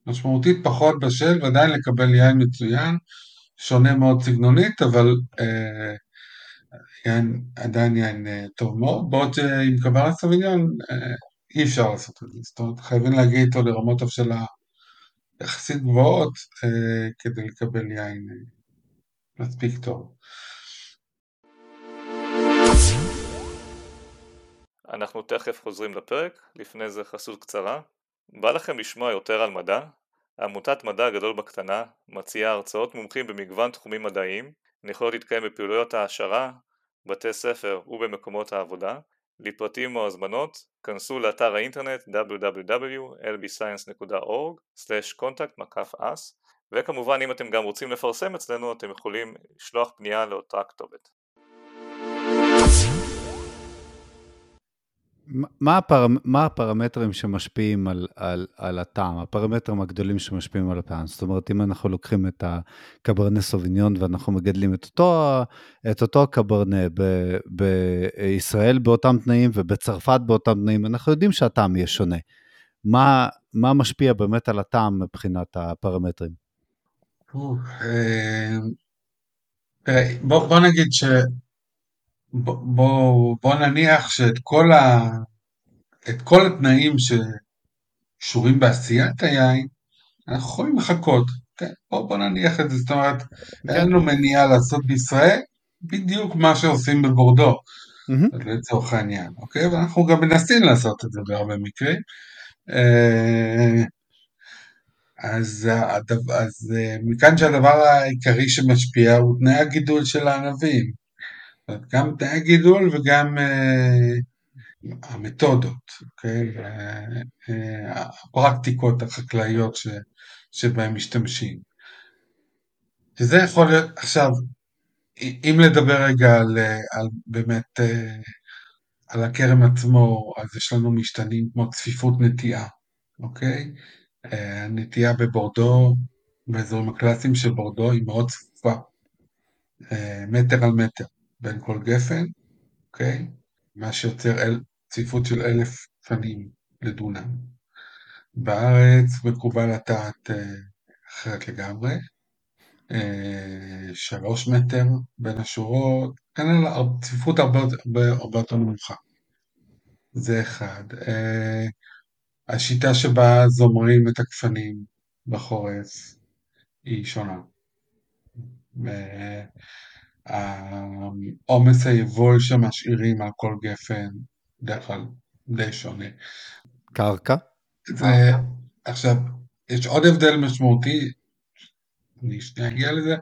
משמעותית פחות בשל ועדיין לקבל יין מצוין, שונה מאוד סגנונית, אבל אה, יין, עדיין יין אה, טוב מאוד, בעוד שעם קבלת סביניון אה, אי אפשר לעשות את זה, זאת אומרת חייבים להגיע איתו לרמות הבשלה יחסית גבוהות אה, כדי לקבל יין אה, מספיק טוב. אנחנו תכף חוזרים לפרק, לפני זה חסות קצרה. בא לכם לשמוע יותר על מדע? עמותת מדע גדול בקטנה מציעה הרצאות מומחים במגוון תחומים מדעיים, יכולות להתקיים בפעילויות העשרה, בתי ספר ובמקומות העבודה. לפרטים או הזמנות, כנסו לאתר האינטרנט www.lbscience.org/contact-us וכמובן אם אתם גם רוצים לפרסם אצלנו אתם יכולים לשלוח פנייה לאותה כתובת. מה, הפר... מה הפרמטרים שמשפיעים על, על, על הטעם, הפרמטרים הגדולים שמשפיעים על הטעם? זאת אומרת, אם אנחנו לוקחים את הקברנה סוביניון ואנחנו מגדלים את אותו, את אותו קברנה ב, בישראל באותם תנאים ובצרפת באותם תנאים, אנחנו יודעים שהטעם יהיה שונה. מה, מה משפיע באמת על הטעם מבחינת הפרמטרים? אה, בוא, בוא נגיד ש... בוא, בוא, נניח שאת כל, ה, את כל התנאים שקשורים בעשיית היין, אנחנו יכולים לחכות. כן, בוא, בוא נניח את זה, זאת אומרת, כן. אין לנו מניעה לעשות בישראל בדיוק מה שעושים בבורדו, mm-hmm. לצורך העניין, אוקיי? ואנחנו גם מנסים לעשות את זה בהרבה מקרים. אה, אז, אז אה, מכאן שהדבר העיקרי שמשפיע הוא תנאי הגידול של הענבים. גם תנאי הגידול וגם uh, המתודות? Uh, הפרקטיקות החקלאיות ש, שבהן משתמשים. שזה יכול להיות, עכשיו, אם לדבר רגע על, על באמת, על הכרם עצמו, אז יש לנו משתנים כמו צפיפות נטיעה, אוקיי? הנטייה אה, בבורדו, באזורים הקלאסיים של בורדו, היא מאוד צפופה, אה, מטר על מטר בין כל גפן, אוקיי? מה שיוצר אל, צפיפות של אלף פנים לדונם. בארץ מקובל לטעת אה, אחרת לגמרי, שלוש מטר בין השורות, כנראה צפיפות הרבה, הרבה, יותר נמוכה. זה אחד. השיטה שבה זומרים את הגפנים בחורף היא שונה. העומס היבול שמשאירים על כל גפן בדרך כלל די שונה. קרקע? זה, עכשיו, יש עוד הבדל משמעותי, אני שנייה אגיע לזה,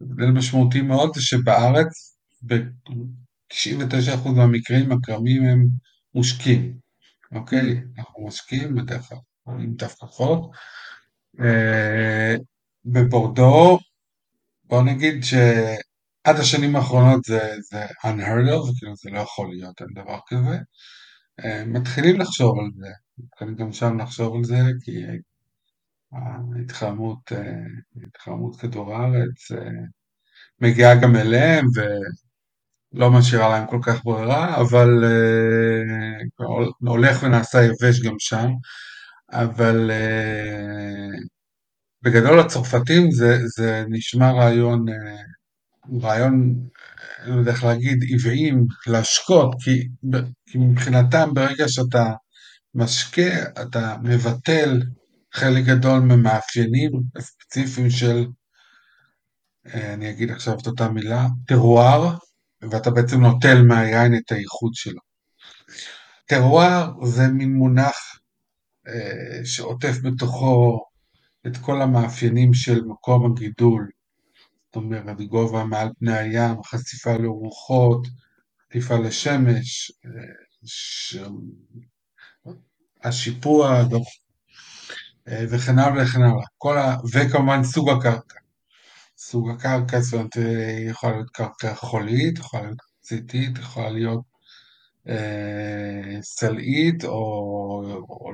הבדל משמעותי מאוד זה שבארץ ב-99% מהמקרים הכרמים הם מושקים. אוקיי? אנחנו משקיעים בדרך כלל עם תפקחות. אה, בבורדו, בוא נגיד שעד השנים האחרונות זה, זה unheard of, כאילו זה לא יכול להיות, אין דבר כזה. אה, מתחילים לחשוב על זה, מתחילים גם שם לחשוב על זה, כי ההתחממות, אה, התחממות כדור הארץ מגיעה גם אליהם, לא משאירה להם כל כך ברירה, אבל הולך ונעשה יבש גם שם, אבל בגדול הצרפתים זה, זה נשמע רעיון, רעיון, אני לא יודע איך להגיד, עוועים, להשקות, כי, כי מבחינתם ברגע שאתה משקה, אתה מבטל חלק גדול ממאפיינים הספציפיים של, אני אגיד עכשיו את אותה מילה, טרואר, ואתה בעצם נוטל מהיין את הייחוד שלו. טרואר זה מין מונח אה, שעוטף בתוכו את כל המאפיינים של מקום הגידול, זאת אומרת גובה מעל פני הים, חשיפה לרוחות, חשיפה לשמש, אה, ש... השיפוע אה, וכן הלאה וכן הלאה, ה... וכמובן סוג הקרקע. סוג הקרקע, זאת אומרת, יכולה להיות קרקע חולית, יכולה להיות ציתית, יכולה להיות אה, סלעית או, או,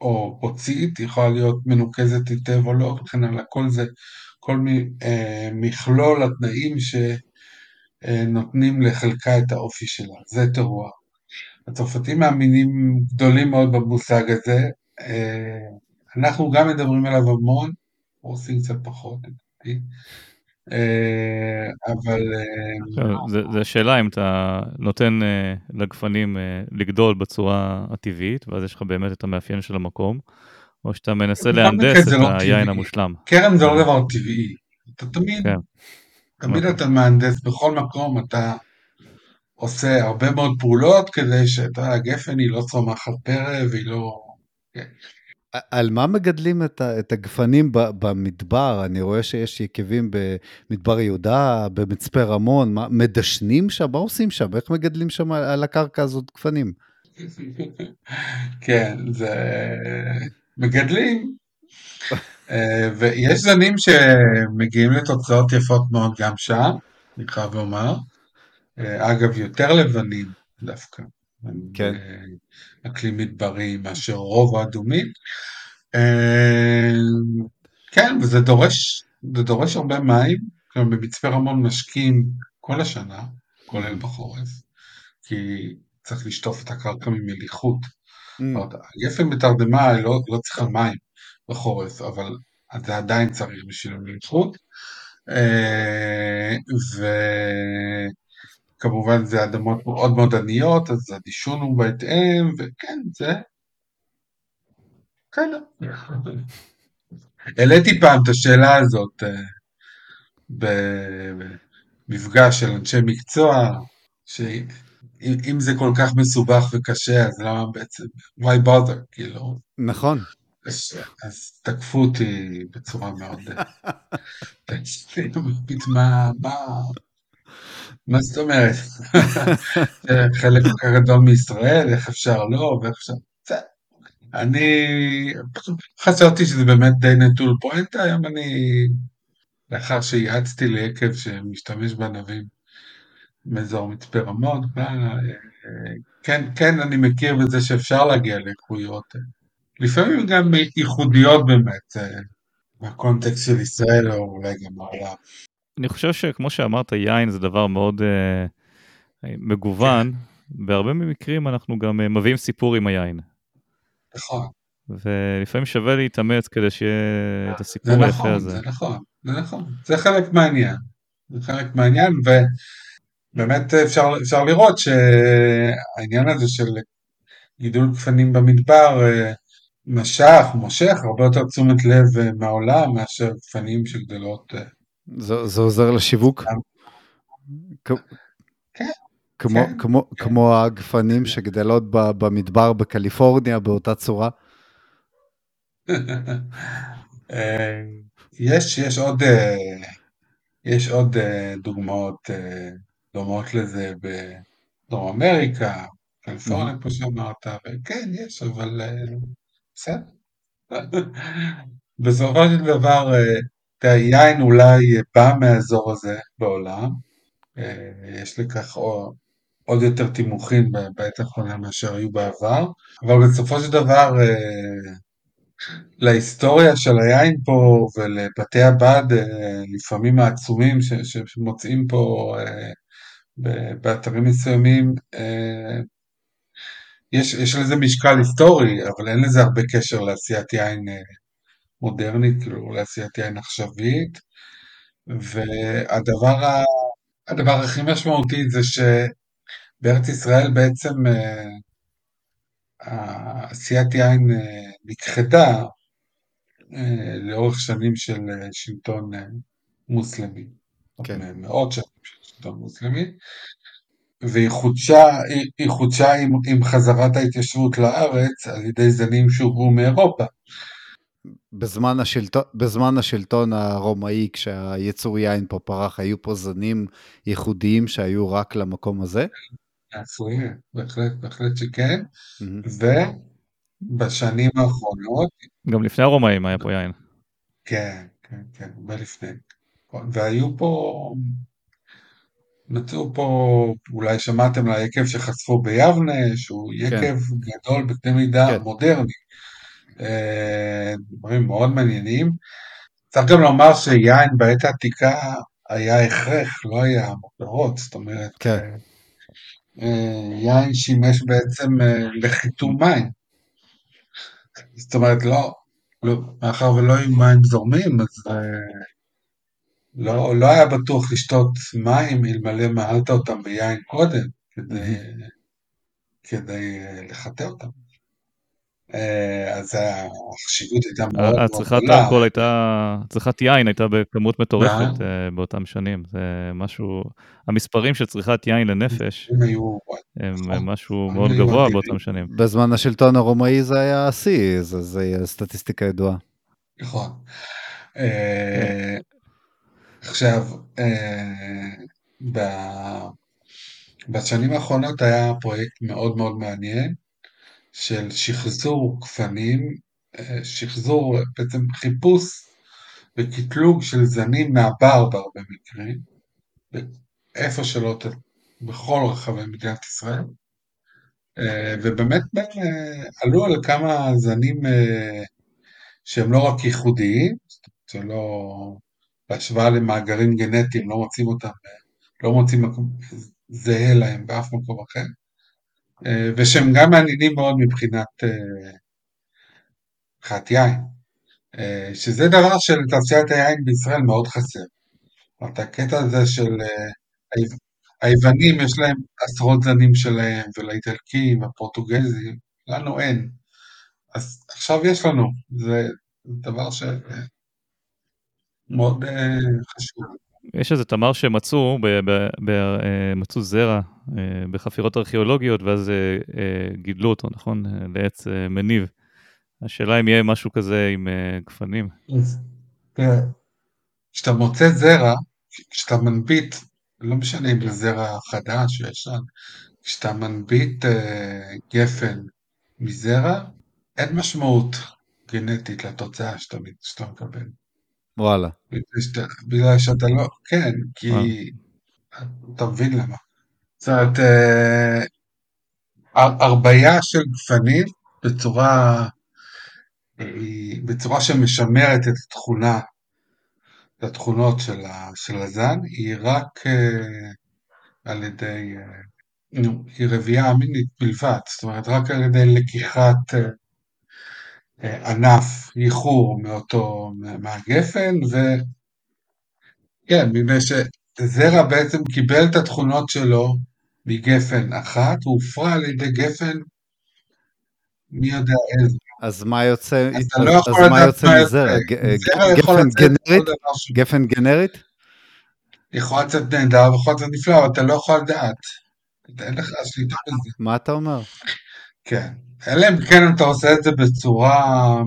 או בוצית, יכולה להיות מנוקזת היטב או לא, וכן הלאה, כל זה, כל אה, מכלול התנאים שנותנים לחלקה את האופי שלה, זה טרואר. הצרפתים מאמינים גדולים מאוד במושג הזה, אה, אנחנו גם מדברים עליו המון, עושים קצת פחות, אה, אבל... זה שאלה אם אתה נותן לגפנים לגדול בצורה הטבעית, ואז יש לך באמת את המאפיין של המקום, או שאתה מנסה להנדס את לא היין המושלם. כרם זה לא דבר טבעי. אתה תמיד, כן. תמיד אתה מהנדס בכל מקום, אתה עושה הרבה מאוד פעולות כדי שאתה, הגפן היא לא צומחת פרא והיא לא... כן. על מה מגדלים את, את הגפנים במדבר? אני רואה שיש יקבים במדבר יהודה, במצפה רמון, מה, מדשנים שם? מה עושים שם? איך מגדלים שם על הקרקע הזאת גפנים? כן, זה... מגדלים. אה, ויש זנים שמגיעים לתוצאות יפות מאוד גם שם, אני חייב לומר. אה, אגב, יותר לבנים דווקא. כן. אקלים מדברי מאשר רוב האדומים. אה, כן, וזה דורש, זה דורש הרבה מים, גם במצפה רמון משקים כל השנה, כולל בחורף, כי צריך לשטוף את הקרקע ממליחות. Mm, גפן בתרדמה לא, לא צריכה מים בחורף, אבל זה עדיין צריך בשביל המליחות. אה, וכמובן זה אדמות מאוד מאוד עניות, אז הדישון הוא בהתאם, וכן, זה... כן. העליתי פעם את השאלה הזאת אה, במפגש של אנשי מקצוע, שאם זה כל כך מסובך וקשה, אז למה בעצם, why bother, כאילו. נכון. אז, תקפו אותי בצורה מאוד... מה, מה, מה זאת אומרת? חלק גדול מישראל, איך אפשר לא, ואיך אפשר... אני פשוט חשבתי שזה באמת די נטול פואנטה, היום אני, לאחר שייעצתי ליקב שמשתמש בענבים מאזור מצפה רמון, אה, כן, כן, אני מכיר בזה שאפשר להגיע לאיכויות, לפעמים גם ייחודיות באמת, אה, בקונטקסט של ישראל או אולי גם העולם. אני חושב שכמו שאמרת, יין זה דבר מאוד אה, מגוון. בהרבה מקרים אנחנו גם אה, מביאים סיפור עם היין. נכון. ולפעמים שווה להתאמץ כדי שיהיה את הסיפור היפה נכון, הזה. זה נכון, זה נכון, זה חלק מהעניין, זה חלק מהעניין, ובאמת אפשר, אפשר לראות שהעניין הזה של גידול גפנים במדבר אה, משך, מושך הרבה יותר תשומת לב אה, מהעולם מאשר גפנים שגדלות. אה, זה, זה עוזר לשיווק? גם. כ- כן, כמו, כן, כמו, כן. כמו הגפנים שגדלות במדבר בקליפורניה באותה צורה? יש, יש עוד, יש עוד דוגמאות דומות לזה בדרום אמריקה, קליפורניה כמו שאמרת, וכן, יש, אבל אה, בסדר. בסופו של דבר, אה, תראה, יין אולי בא מהאזור הזה בעולם, אה, יש לכך עוד, יותר תימוכין ב- בעת האחרונה מאשר היו בעבר, אבל בסופו של דבר להיסטוריה של היין פה ולבתי הבד לפעמים העצומים שמוצאים פה באתרים מסוימים, אה, יש, יש לזה משקל היסטורי, אבל אין לזה הרבה קשר לעשיית יין אה, מודרנית, כאילו לעשיית יין עכשווית, והדבר ה- הדבר הכי משמעותי זה שבארץ ישראל בעצם אה, עשיית יין נכחדה לאורך שנים של שלטון מוסלמי, כן. מאות שנים של שלטון מוסלמי, והיא חודשה, היא, היא חודשה עם, עם חזרת ההתיישבות לארץ על ידי זנים שהובאו מאירופה. בזמן השלטון, בזמן השלטון הרומאי, כשהיצור יין פה פרח, היו פה זנים ייחודיים שהיו רק למקום הזה? עשויה, בהחלט, בהחלט שכן, מהמם. ובשנים האחרונות, גם לפני הרומאים היה פה יין. כן, כן, כן, הרבה לפני, והיו פה, מצאו פה, אולי שמעתם על היקב שחשפו ביבנה, שהוא כן. יקב גדול בקנה מידה כן. מודרני. אה, דברים מאוד מעניינים. צריך גם לומר שיין בעת העתיקה היה הכרח, לא היה מותרות, זאת אומרת, כן. אה, אה, יין שימש בעצם לחיתום מים. זאת אומרת, לא, לא מאחר ולא היו מים זורמים, אז לא, לא היה בטוח לשתות מים אלמלא מעלת אותם ביין קודם, כדי, כדי אה, לחטא אותם. אה, אז החשיבות הייתה מאוד מאוד הצריכת גדולה. האלכוהול הייתה, צריכת יין הייתה בכמות מטורפת מה? אה, באותם שנים. זה משהו, המספרים של צריכת יין לנפש הם היו, הם נכון. משהו הם מאוד היו גבוה. באותם שנים. בזמן השלטון הרומאי זה היה השיא, זה, זה סטטיסטיקה ידועה. נכון. עכשיו, אה, ב- בשנים האחרונות היה פרויקט מאוד מאוד מעניין של שחזור גפנים, אה, שחזור, בעצם חיפוש וקטלוג של זנים מהבר בהרבה מקרים, איפה שלא, בכל רחבי מדינת ישראל, אה, ובאמת עלו על כמה זנים שהם לא רק ייחודיים, זה לא, בהשוואה למאגרים גנטיים, לא מוצאים אותם, לא מוצאים מקום זהה להם באף מקום אחר, ושהם גם מעניינים מאוד מבחינת מבחינת יין, שזה דבר שלתעשיית היין בישראל מאוד חסר. זאת הקטע הזה של היוונים יש להם עשרות זנים שלהם, ולאיטלקים, הפורטוגזים, לנו אין. אז עכשיו יש לנו, זה דבר שמאוד אה, חשוב. יש איזה תמר שמצאו, אה, מצאו זרע אה, בחפירות ארכיאולוגיות, ואז גידלו אותו, נכון? לעץ מניב. השאלה אם יהיה משהו כזה עם גפנים. תראה, כשאתה מוצא זרע, כשאתה מנביט לא משנה אם זה זרע חדש או ישן, כשאתה מנביט גפן מזרע, אין משמעות גנטית לתוצאה שאתה, שאתה מקבל. וואלה. בגלל שאתה, לא, כן, כי אה. אתה מבין למה. זאת אומרת, אה, הרבייה של גפנים בצורה, אה, בצורה שמשמרת את התכונה לתכונות של, ה, של הזן היא רק על ידי, היא רבייה אמינית בלבד, זאת אומרת רק על ידי לקיחת ענף ייחור מאותו, מהגפן, וכן, מפני שזרע בעצם קיבל את התכונות שלו מגפן אחת, הוא הופרע על ידי גפן מי יודע איזה. אז מה יוצא, אז אתה לא יכול לדעת מה יוצא מזרע? גפן גנרית? יכול לצאת נהדר ויכול לצאת נפלא, אבל אתה לא יכול לדעת. אין לך שליטה בזה. מה אתה אומר? כן. אלא אם כן אתה עושה את זה בצורה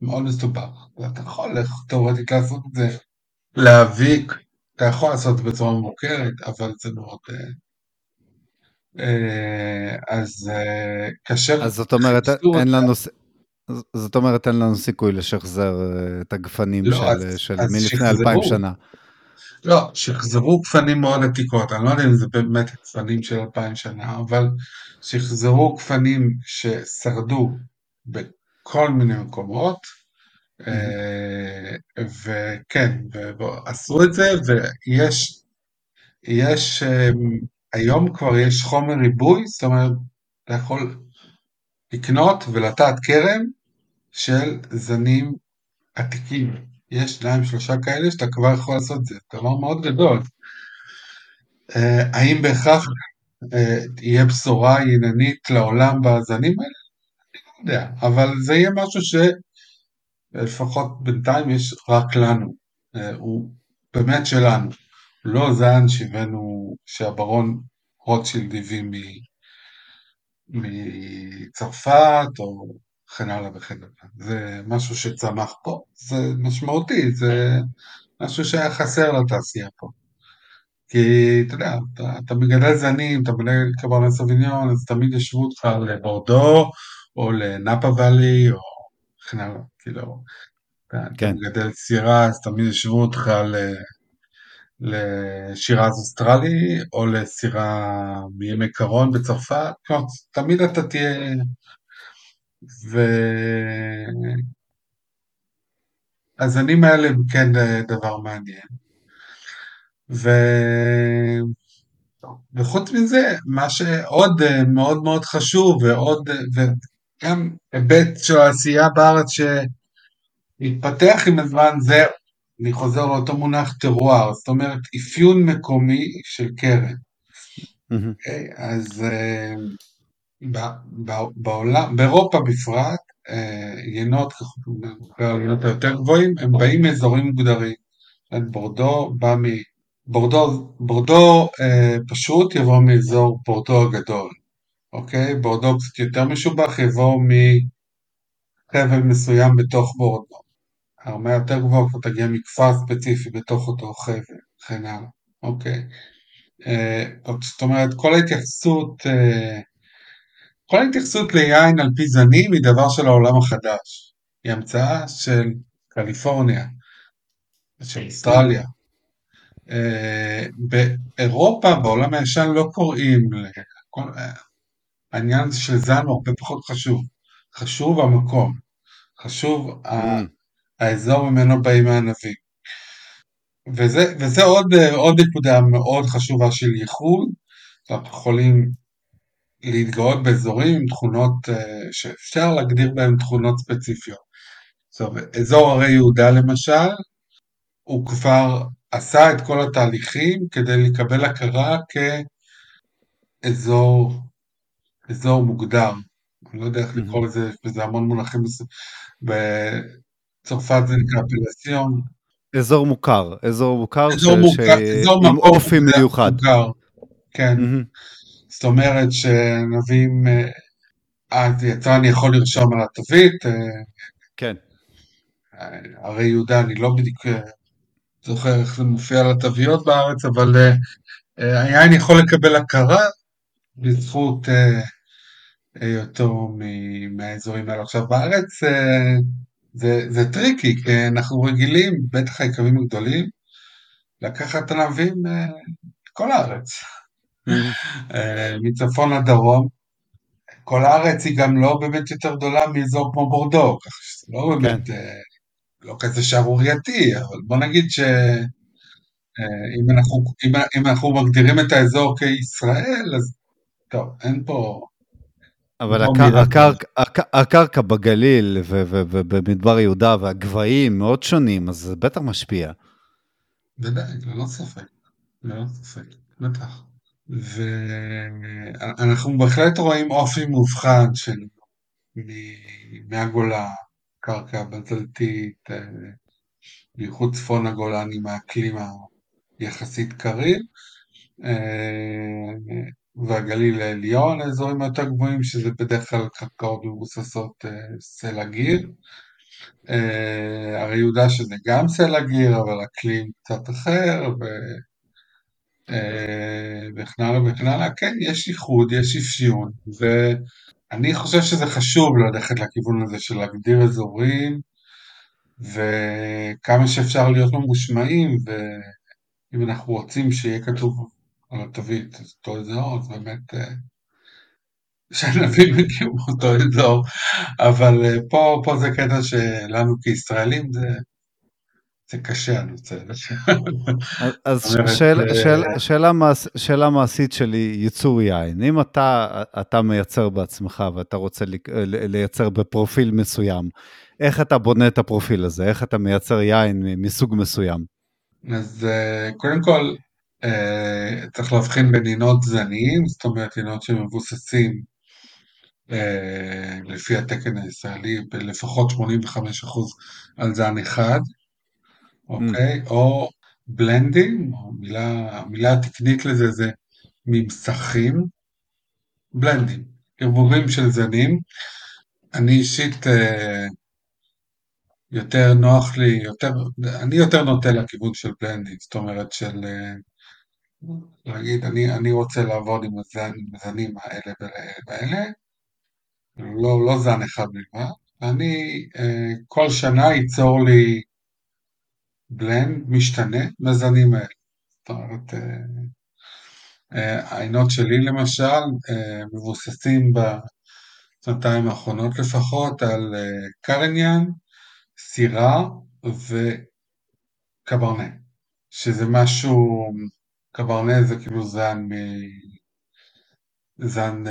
מאוד מסובך. אתה יכול תאורטית לעשות את זה, להאביק, אתה יכול לעשות את זה בצורה מוכרת, אבל זה מאוד... אה, אה, אז אה, כאשר... אז זאת אומרת, אין לנו... זאת אומרת, אין לנו סיכוי לשחזר אה, את הגפנים לא, של, אז, של אז מלפני אלפיים שנה. לא, שחזרו גפנים מאוד עתיקות, אני לא יודע אם זה באמת גפנים של אלפיים שנה, אבל שחזרו גפנים ששרדו בכל מיני מקומות, mm-hmm. וכן, ועשו את זה, ויש יש היום כבר יש חומר ריבוי, זאת אומרת, אתה יכול לקנות ולטעת כרם של זנים עתיקים. יש שניים שלושה כאלה שאתה כבר יכול לעשות את זה, דבר מאוד גדול. Uh, האם בהכרח תהיה בשורה עניינית לעולם בזנים האלה? אני לא יודע, אבל זה יהיה משהו שלפחות בינתיים יש רק לנו, uh, הוא באמת שלנו. לא זן שהבאנו, שהברון רוטשילד הביא מצרפת או וכן הלאה וכן הלאה. זה משהו שצמח פה, זה משמעותי, זה משהו שהיה חסר לתעשייה פה. כי אתה יודע, אתה, אתה מגדל זנים, אתה מגדל קברנט סוביניון, אז תמיד ישבו אותך לבורדו, או לנאפה ואלי, או וכן הלאה, כאילו, כן. אתה מגדל סירה, אז תמיד ישבו אותך ל... לשירה אוסטרלי או לסירה מימי קרון בצרפת, כלומר, תמיד אתה תהיה... ו... הזנים האלה הם כן דבר מעניין. ו... וחוץ מזה, מה שעוד מאוד מאוד חשוב, ועוד, וגם היבט של העשייה בארץ שהתפתח עם הזמן, זה אני חוזר לאותו מונח טרואר, זאת אומרת אפיון מקומי של קרן. Mm-hmm. Okay, אז uh, בעולם, באירופה בפרט, uh, ינות, היינות היותר גבוהים, הם באים מאזורים מוגדרים. בורדו בא מ... בורדו, בורדו uh, פשוט יבוא מאזור בורדו הגדול, אוקיי? בורדו קצת יותר משובח יבוא מחבל מסוים בתוך בורדו. הרמה יותר גבוהה כבר תגיע מכפר ספציפי בתוך אותו חבל, וכן הלאה, אוקיי. אה, זאת אומרת, כל ההתייחסות, אה, כל ההתייחסות ליין על פי זנים היא דבר של העולם החדש. היא המצאה של קליפורניה, של אוסטרליה. אה, באירופה, בעולם הישן, לא קוראים, העניין הזה של זן הוא הרבה פחות חשוב. חשוב המקום, חשוב ה- Mm. האזור ממנו באים הענבים. וזה, וזה עוד, עוד נקודה מאוד חשובה של ייחוד, אנחנו יכולים להתגאות באזורים עם תכונות אה, שאפשר להגדיר בהם תכונות ספציפיות. עכשיו, אזור הרי יהודה למשל, הוא כבר עשה את כל התהליכים כדי לקבל הכרה כאזור אזור מוגדר. אני לא יודע איך לקרוא לזה, יש בזה המון מונחים. בצרפת זה נקרא אפלסיון. אזור מוכר, אזור מוכר אזור ש- מוכר, ש- אזור עם אופי מיוחד. מוכר. כן, מהמם. זאת אומרת שנביאים, אה, אז יצרן יכול לרשום על התווית, אה, כן. אה, הרי יהודה, אני לא בדיוק זוכר איך זה מופיע על התוויות בארץ, אבל אה, אה, היין יכול לקבל הכרה בזכות אה, היותו מהאזורים האלה. עכשיו בארץ אה, זה, זה tricky, כי אנחנו רגילים, בטח היקבים הגדולים, לקחת ענבים אה, כל הארץ. אה, מצפון עד דרום. כל הארץ היא גם לא באמת יותר גדולה מאזור כמו בורדו, כך שזה לא באמת, אה, לא כזה שערורייתי, אבל בוא נגיד ש... אה, אם אנחנו, אם, אם אנחנו מגדירים את האזור כישראל, אז טוב, אין פה... אבל לא הק- מילה הקרק- הק- הקרקע בגליל ובמדבר יהודה והגבהים מאוד שונים, אז זה בטח משפיע. ודאי, ללא ספק, ללא ספק, בטח. ואנחנו בהחלט רואים אופי מובחן של מ- קרקע בזלתית, אה, בייחוד צפון הגולן עם האקלים היחסית קריב, אה, והגליל העליון, האזורים היותר גבוהים, שזה בדרך כלל קרקעות מבוססות אה, סלע גיר. הרי יהודה שזה גם סלע גיר, אבל אקלים קצת אחר, ו... וכן הלאה וכן הלאה. כן, יש איחוד, יש אפיון, ואני חושב שזה חשוב ללכת לכיוון הזה של להגדיר אזורים, וכמה שאפשר להיות ממושמעים, ואם אנחנו רוצים שיהיה כתוב על התווית את אותו אזור, אז באמת אה, שהנביאים הגיעו מאותו אזור, אבל אה, פה, פה זה קטע שלנו כישראלים זה, זה קשה הנושא הזה. אז- אה, שאל- שאלה מעש- שאלה מעשית שלי, ייצור יין. אם אתה אתה מייצר בעצמך ואתה רוצה ל- לייצר בפרופיל מסוים, איך אתה בונה את הפרופיל הזה? איך אתה מייצר יין מסוג מסוים? אז אה, קודם כל, אה, צריך להבחין בין עינות זניים, זאת אומרת עינות שמבוססים אה, לפי התקן הישראלי בלפחות 85% על זן אחד, אוקיי? או בלנדים, או מילה, המילה התקנית לזה זה ממסכים, בלנדים, ערבובים של זנים. אני אישית אה, יותר נוח לי, יותר, אני יותר נוטה לכיוון של בלנדים, זאת אומרת של אה, להגיד אני, אני רוצה לעבוד עם הזנים האלה והאלה, לא, לא זן אחד בלבד, ואני אה, כל שנה ייצור לי בלנד משתנה מהזנים האלה. זאת אומרת, אה, אה, העינות שלי למשל אה, מבוססים בשנתיים האחרונות לפחות על קרניאן, סירה וקברנה, שזה משהו, קברנה זה כאילו זן מ... זן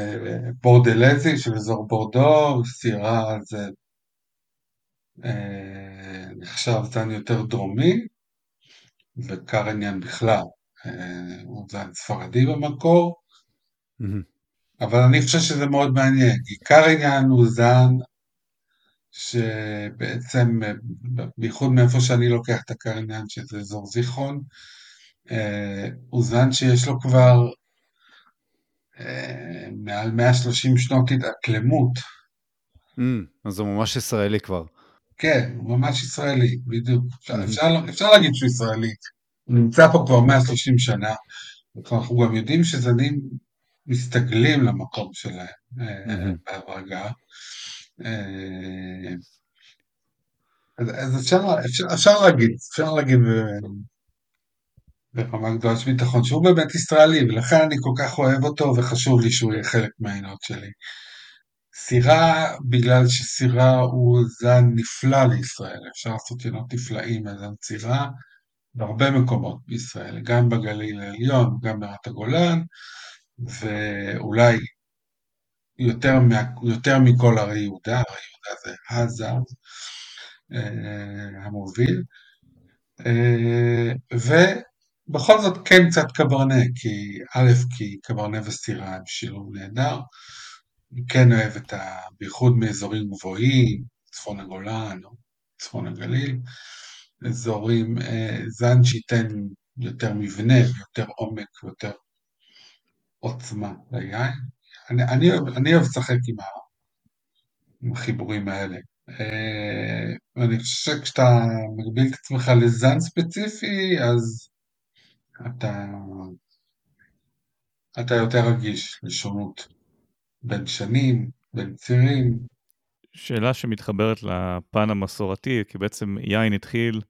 בורדלזי של אזור בורדו, סירה זה נחשב זן יותר דרומי, וקרניאן בכלל, אה, הוא זן ספרדי במקור. אבל אני חושב שזה מאוד מעניין, כי קרניאן הוא זן שבעצם, אה, בייחוד מאיפה שאני לוקח את הקרניאן, שזה אזור זיכרון, אה, הוא זן שיש לו כבר מעל 130 שנות התאקלמות. אז הוא ממש ישראלי כבר. כן, הוא ממש ישראלי, בדיוק. אפשר, Mhm. אפשר, להגיד שהוא ישראלי. הוא נמצא פה כבר 130 שנה, ואנחנו גם יודעים שזנים מסתגלים למקום שלהם אה. בהברגה. אה, אז, אז אפשר, אפשר, אפשר להגיד, אפשר להגיד, ברמה גדולה של ביטחון, שהוא באמת ישראלי, ולכן אני כל כך אוהב אותו, וחשוב לי שהוא יהיה חלק מהעינות שלי. סירה, בגלל שסירה הוא זן נפלא לישראל, אפשר לעשות עינות נפלאים מהזן סירה בהרבה מקומות בישראל, גם בגליל העליון, גם ברמת הגולן, ואולי יותר, יותר מכל הרי יהודה, הרי יהודה זה הזר אה, המוביל, אה, ובכל זאת כן קצת קברנה, כי א', כי קברנה וסירה הם שילוב נהדר, אני כן אוהב את ה... בייחוד מאזורים גבוהים, צפון הגולן או צפון הגליל, אזורים, אה, זן שייתן יותר מבנה ויותר עומק ויותר עוצמה ליין. אני, אני, אני אוהב לשחק עם, ה, עם החיבורים האלה. אה, אני חושב שכשאתה מגביל את עצמך לזן ספציפי, אז אתה, אתה יותר רגיש לשונות בין שנים, בין צירים. שאלה שמתחברת לפן המסורתי, כי בעצם יין התחיל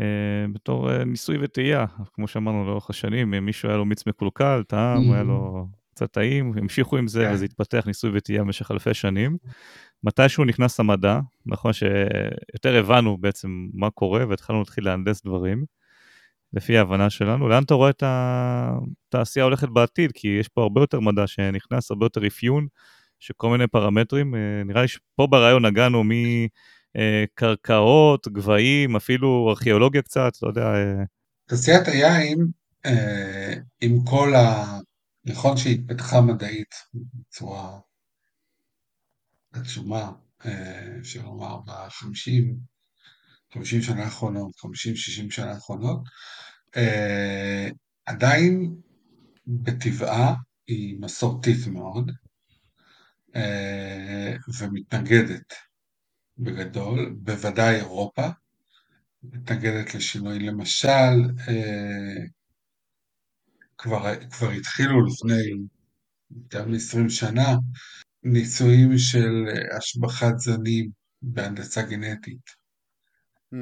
אה, בתור אה, ניסוי וטעייה, כמו שאמרנו לאורך השנים, מישהו היה לו מיץ מקולקל, טעם, היה לו קצת טעים, המשיכו עם זה, כן. וזה התפתח ניסוי וטעייה במשך אלפי שנים. מתישהו נכנס המדע, נכון שיותר הבנו בעצם מה קורה והתחלנו להתחיל להנדס דברים, לפי ההבנה שלנו. לאן אתה רואה את התעשייה הולכת בעתיד? כי יש פה הרבה יותר מדע שנכנס, הרבה יותר אפיון של כל מיני פרמטרים. אה, נראה לי שפה ברעיון נגענו מקרקעות, גבהים, אפילו ארכיאולוגיה קצת, לא יודע. אה. תעשיית היין, אה, עם כל ה... נכון שהיא התפתחה מדעית בצורה עצומה, אפשר לומר, בחמישים, חמישים שנה האחרונות, חמישים, שישים שנה האחרונות, עדיין בטבעה היא מסורתית מאוד, ומתנגדת בגדול, בוודאי אירופה, מתנגדת לשינוי. למשל, כבר, כבר התחילו לפני יותר מ-20 שנה ניסויים של השבחת זנים בהנדסה גנטית. Mm.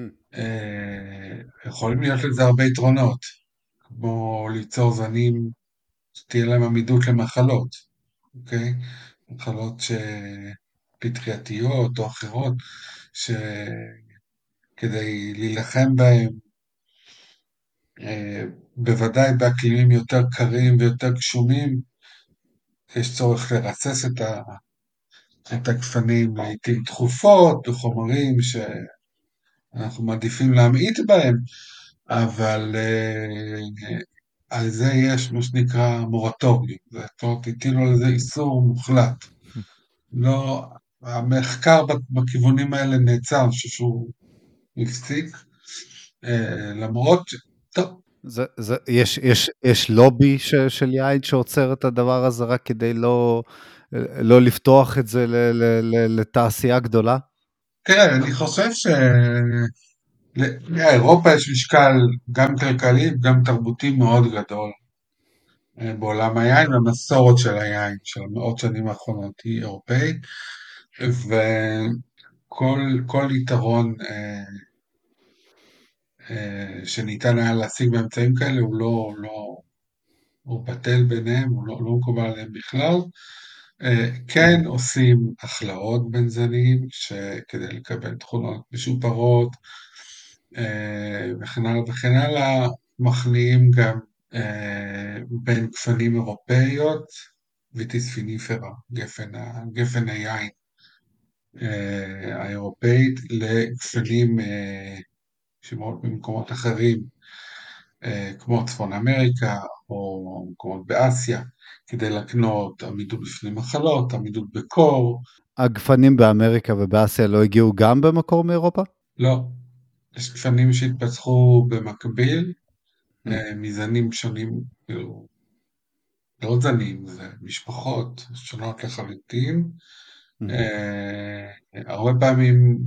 יכולים להיות לזה הרבה יתרונות, כמו ליצור זנים שתהיה להם עמידות למחלות, אוקיי? מחלות פטרייתיות או אחרות, שכדי להילחם בהן אה, בוודאי באקלימים יותר קרים ויותר גשומים, יש צורך לרסס את, הגפנים לעיתים תכופות בחומרים שאנחנו מעדיפים להמעיט בהם, אבל uh, על זה יש מה שנקרא מורטוריום, זאת אומרת הטילו על זה איסור מוחלט. לא, המחקר בכיוונים האלה נעצר, אני חושב שהוא הפסיק, uh, למרות טוב, זה, זה, יש, יש, יש לובי ש, של יין שעוצר את הדבר הזה רק כדי לא, לא לפתוח את זה ל, ל, ל, לתעשייה גדולה? תראה, אני חושב שלאירופה יש משקל גם כלכלי וגם תרבותי מאוד גדול אה, בעולם היין, והמסורת של היין של המאות שנים האחרונות היא אירופאית, וכל יתרון אה, אה, שניתן היה להשיג באמצעים כאלה הוא לא, לא, הוא בטל ביניהם, הוא לא, לא מקובל עליהם בכלל. אה, כן עושים הכלאות בין זנים כדי לקבל תכונות משופרות אה, וכן הלאה וכן הלאה, מכניעים גם בין גפנים אירופאיות, ויטיס גפן, גפן היין האירופאית, לגפנים שמות ממקומות אחרים, אה, כמו צפון אמריקה או מקומות באסיה, כדי להקנות עמידות בפני מחלות, עמידות בקור. הגפנים באמריקה ובאסיה לא הגיעו גם במקור מאירופה? לא. יש גפנים שהתפתחו במקביל, mm. אה, מזנים שונים, כאילו, לא זנים, זה משפחות שונות לחלוטין. Mm. אה, הרבה פעמים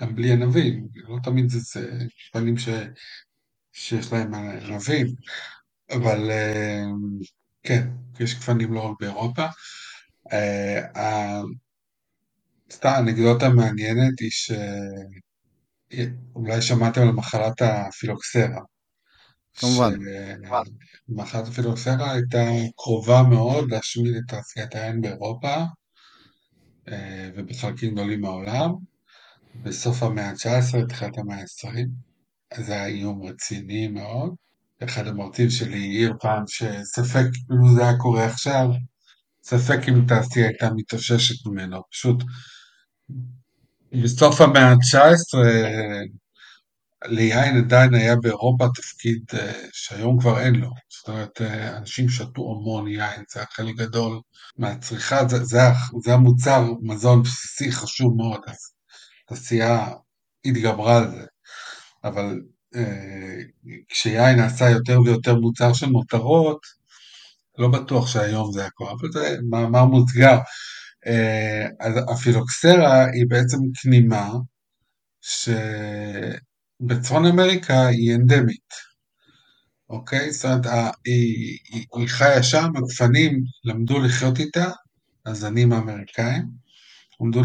גם בלי ענבים, לא תמיד זה, זה פנים ש, שיש להם ענבים, אבל אה, כן, יש גפנים לא רק באירופה. אה, סתם אנקדוטה מעניינת היא שאולי שמעתם על מחלת הפילוקסרה, כמובן. שמחלת הפילוקסרה הייתה קרובה מאוד להשמיד את תעשיית היין באירופה אה, ובחלקים גדולים מהעולם. בסוף המאה ה-19, תחילת המאה ה-20, זה היה איום רציני מאוד. אחד המרצים שלי העיר פעם שספק אם זה היה קורה עכשיו, ספק אם התעשייה הייתה מתאוששת ממנו, פשוט בסוף המאה ה-19 ליין עדיין היה באירופה תפקיד אה, שהיום כבר אין לו. זאת אומרת, אה, אנשים שתו המון יין, זה היה חלק גדול מהצריכה, זה, זה, זה המוצר מזון בסיסי חשוב מאוד, אז התעשייה התגברה על זה. אבל כשיין נעשה יותר ויותר מוצר של מותרות, לא בטוח שהיום זה הכל, אבל זה מאמר מוסגר. אה, אז הפילוקסרה היא בעצם כנימה שבצפון אמריקה היא אנדמית, אוקיי? זאת אומרת, היא, היא, היא חיה שם, הגפנים למדו לחיות איתה, הזנים האמריקאים, למדו,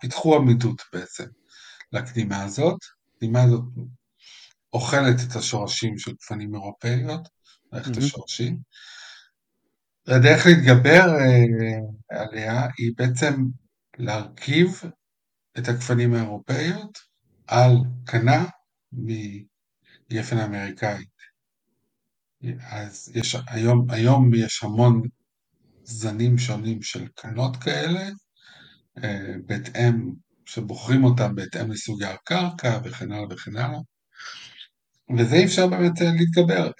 פיתחו עמידות בעצם לקנימה הזאת. הקנימה הזאת אוכלת את השורשים של גפנים אירופאיות, מערכת mm-hmm. השורשים. והדרך להתגבר אה, עליה היא בעצם להרכיב את הגפנים האירופאיות על קנה מגפן אמריקאית. אז יש, היום, היום יש המון זנים שונים של קנות כאלה, אה, בהתאם, שבוחרים אותם בהתאם לסוגי הקרקע וכן הלאה וכן הלאה. וזה אפשר באמת אה, להתגבר.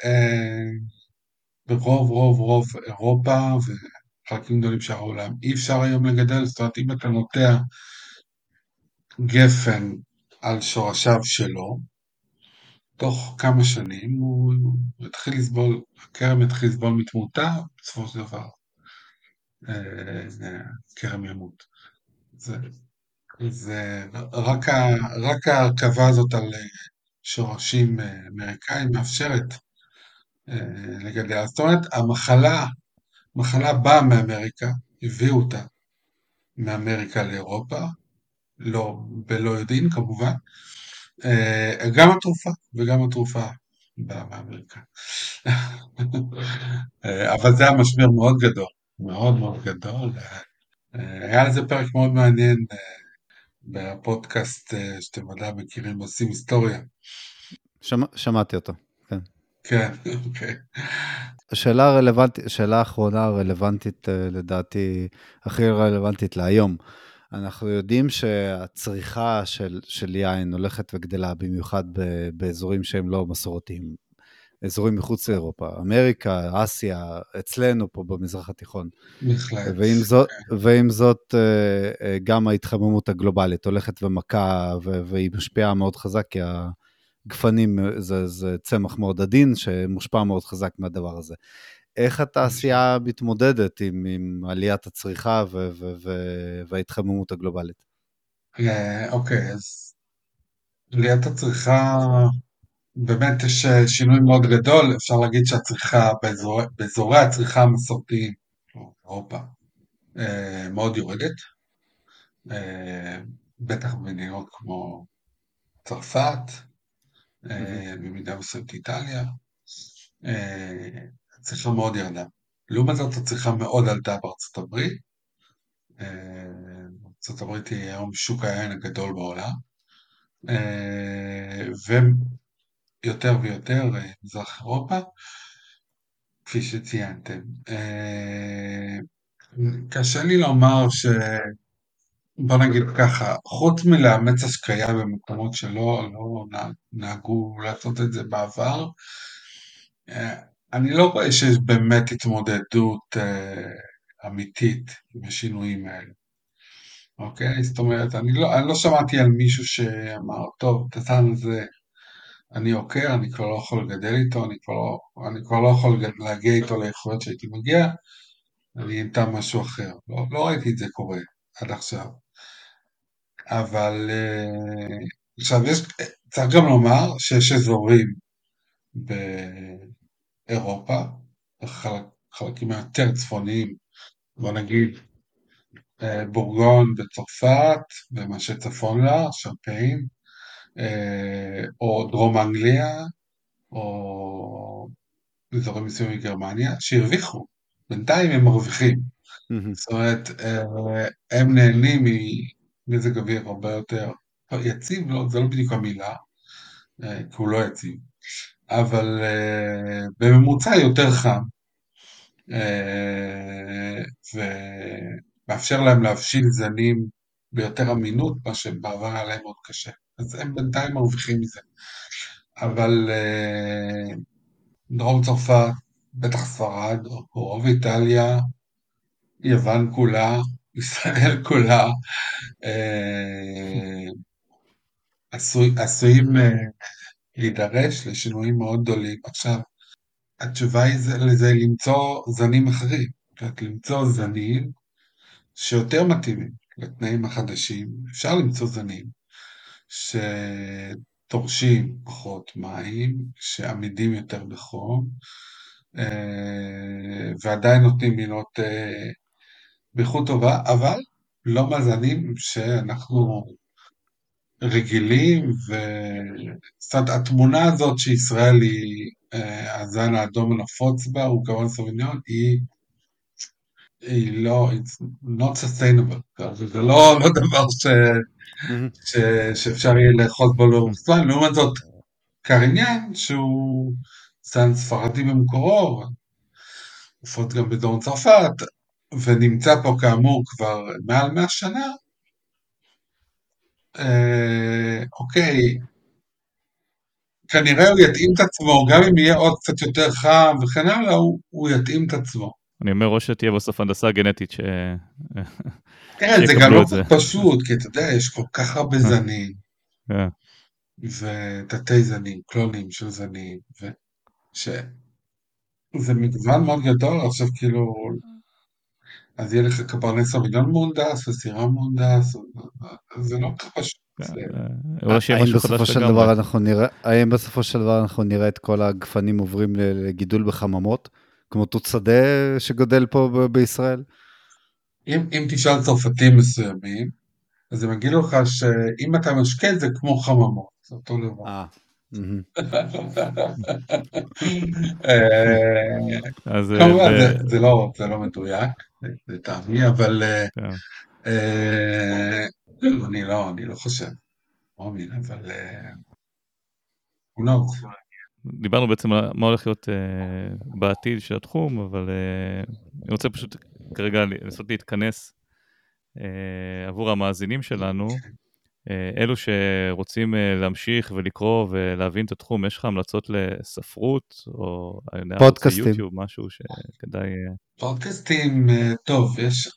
ברוב רוב רוב אירופה וחלקים גדולים של העולם. אי אפשר היום לגדל, זאת אומרת אם אתה נוטע גפן על שורשיו שלו, תוך כמה שנים הוא יתחיל לסבול, הכרם יתחיל לסבול מתמותה, בסופו של דבר הכרם אה, ימות. זה, זה רק ההרכבה הזאת על שורשים אה, אמריקאים מאפשרת אה, לגדל. זאת אומרת, המחלה, מחלה באה מאמריקה, הביאו אותה מאמריקה לאירופה, לא בלא יודעים כמובן, אה, גם התרופה וגם התרופה באה מאמריקה. אבל זה היה משבר מאוד גדול, מאוד מאוד גדול. היה לזה פרק מאוד מעניין בפודקאסט שאתם ודאי מכירים, עושים היסטוריה. שמע, שמעתי אותו. כן, אוקיי. השאלה הרלוונטית, שאלה האחרונה הרלוונטית אה, לדעתי, הכי רלוונטית להיום. אנחנו יודעים שהצריכה של, של יין הולכת וגדלה, במיוחד באזורים שהם לא מסורתיים, אזורים מחוץ לאירופה, אמריקה, אסיה, אצלנו פה במזרח התיכון. בהחלט. ועם זאת, כן. ועם זאת אה, אה, גם ההתחממות הגלובלית הולכת ומכה, והיא משפיעה מאוד חזק, כי גפנים זה, זה צמח מאוד עדין שמושפע מאוד חזק מהדבר הזה. איך התעשייה מתמודדת עם, עם עליית הצריכה ו, ו, ו, וההתחממות הגלובלית? אה, אוקיי, אז עליית הצריכה, באמת יש שינוי מאוד גדול, אפשר להגיד שהצריכה באזור, באזורי הצריכה המסורתיים, אירופה, אה, מאוד יורדת, אה, בטח במדינות כמו צרפת, אה, במידה מסוימת איטליה, אה, הצריכה מאוד ירדה. לעומת זאת הצריכה מאוד עלתה בארצות הברית. אה, ארצות הברית היא היום שוק היין הגדול בעולם, ויותר ויותר מזרח אירופה, כפי שציינתם. קשה לי לומר ש... בוא נגיד ככה, חוץ מלאמץ השקיה במקומות שלא לא נהגו לעשות את זה בעבר, אה, אני לא רואה שיש באמת התמודדות אה, אמיתית עם השינויים האלה. אוקיי? זאת אומרת, אני לא, אני לא שמעתי על מישהו שאמר, טוב, את הזה אני עוקר, אני כבר לא יכול לגדל איתו, אני כבר לא, אני כבר לא יכול להגיע איתו לאיכויות שהייתי מגיע, אני אמצא משהו אחר. לא, לא ראיתי את זה קורה עד עכשיו. אבל אה, עכשיו יש, צריך גם לומר שיש אזורים באירופה, חלקים היותר צפוניים, בוא נגיד אה, בורגון בצרפת, ומה שצפון לה, שמפיין, או דרום אנגליה, או אזורים מסוימים בגרמניה, שהרוויחו. בינתיים הם מרוויחים. זאת אומרת, אה, הם נהנים ממזג אוויר הרבה יותר יציב, לא, זה לא בדיוק המילה, אה, כי הוא לא יציב, אבל אה, בממוצע יותר חם, ומאפשר להם להבשיל זנים ביותר אמינות, מה שבעבר היה להם מאוד קשה. אז הם בינתיים מרוויחים מזה. אבל דרום צרפת, בטח ספרד, רוב איטליה, יוון כולה, ישראל כולה, אה, עשוי, עשויים אה, להידרש לשינויים מאוד גדולים. עכשיו, התשובה היא לזה למצוא זנים אחרים, זאת למצוא זנים שיותר מתאימים לתנאים החדשים, אפשר למצוא זנים שדורשים פחות מים, שעמידים יותר בחום, אה, ועדיין נותנים מינות באיכות טובה, אבל לא מהזנים שאנחנו רגילים, אומרת, התמונה הזאת שישראל היא אה, הזן האדום הנפוץ בה, הוא כמובן סוביניון, היא, היא לא, it's not sustainable, זה לא, לא דבר ש, שאפשר יהיה לאחוז בו לאורך זמן, לעומת זאת, קריניאן, שהוא זן ספרדי במקורו, לפחות גם בדרום צרפת, ונמצא פה כאמור כבר מעל 100 שנה, אה, אוקיי, כנראה הוא יתאים את עצמו, גם אם יהיה עוד קצת יותר חם וכן הלאה, הוא, הוא יתאים את עצמו. אני אומר, או שתהיה בסוף הנדסה גנטית ש... כן, זה גם לא זה. פשוט, כי אתה יודע, יש כל כך הרבה אה. זנים, yeah. ותתי זנים, קלונים של זנים. ש... זה מגוון מאוד גדול, עכשיו כאילו, אז יהיה לך קברנט סוביניון מהונדס וסירה מהונדס, זה לא ככה פשוט. כן, אה, האם בסופו של דבר אנחנו נראה, האם בסופו של דבר אנחנו נראה את כל הגפנים עוברים לגידול בחממות, כמו תות שדה שגודל פה בישראל? אם, אם תשאל צרפתים מסוימים, אז הם יגידו לך שאם אתה משקה זה כמו חממות, זה אותו דבר. אה, אה, כמובן לא, זה לא מדויק, לטעמי, אבל כן. אה, אני לא, אני לא חושב, מאמין, אבל הוא לא. דיברנו בעצם על מה הולך להיות בעתיד של התחום, אבל אני רוצה פשוט כרגע לנסות להתכנס עבור המאזינים שלנו. אה, אלו שרוצים אה, להמשיך ולקרוא ולהבין את התחום, יש לך המלצות לספרות, או פודקאסטים, יוטיוב, משהו שכדאי... פודקאסטים, טוב, יש,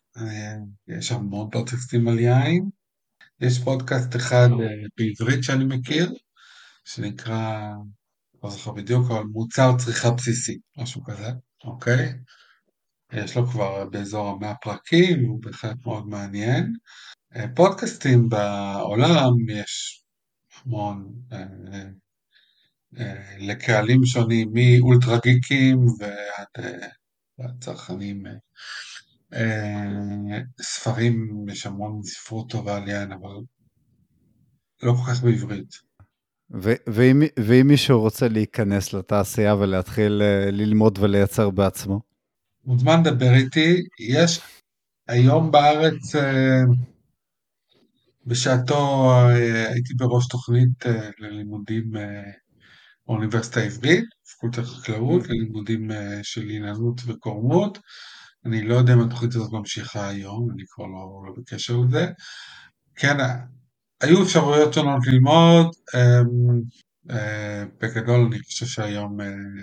יש המון פודקאסטים על יין. יש פודקאסט אחד בעברית שאני מכיר, שנקרא, לא זוכר בדיוק, אבל מוצר צריכה בסיסי, משהו כזה, אוקיי? יש לו כבר באזור המאה פרקים, הוא בהחלט מאוד מעניין. פודקאסטים בעולם יש המון אה, אה, לקהלים שונים, מאולטרה גיקים ועד אה, צרכנים. ספרים, יש המון ספרות טובה על יין, אבל לא כל כך בעברית. ואם, ואם מישהו רוצה להיכנס לתעשייה ולהתחיל ללמוד ולייצר בעצמו? מוזמן לדבר איתי. יש היום בארץ בשעתו אה, הייתי בראש תוכנית אה, ללימודים אה, באוניברסיטה העברית, פקולטה חקלאות, mm. ללימודים של עיננות וקורמות. אני לא יודע אם התוכנית הזאת ממשיכה היום, אני כבר לא, לא בקשר לזה. כן, היו אפשרויות שונות ללמוד, אמ, בגדול אני חושב שהיום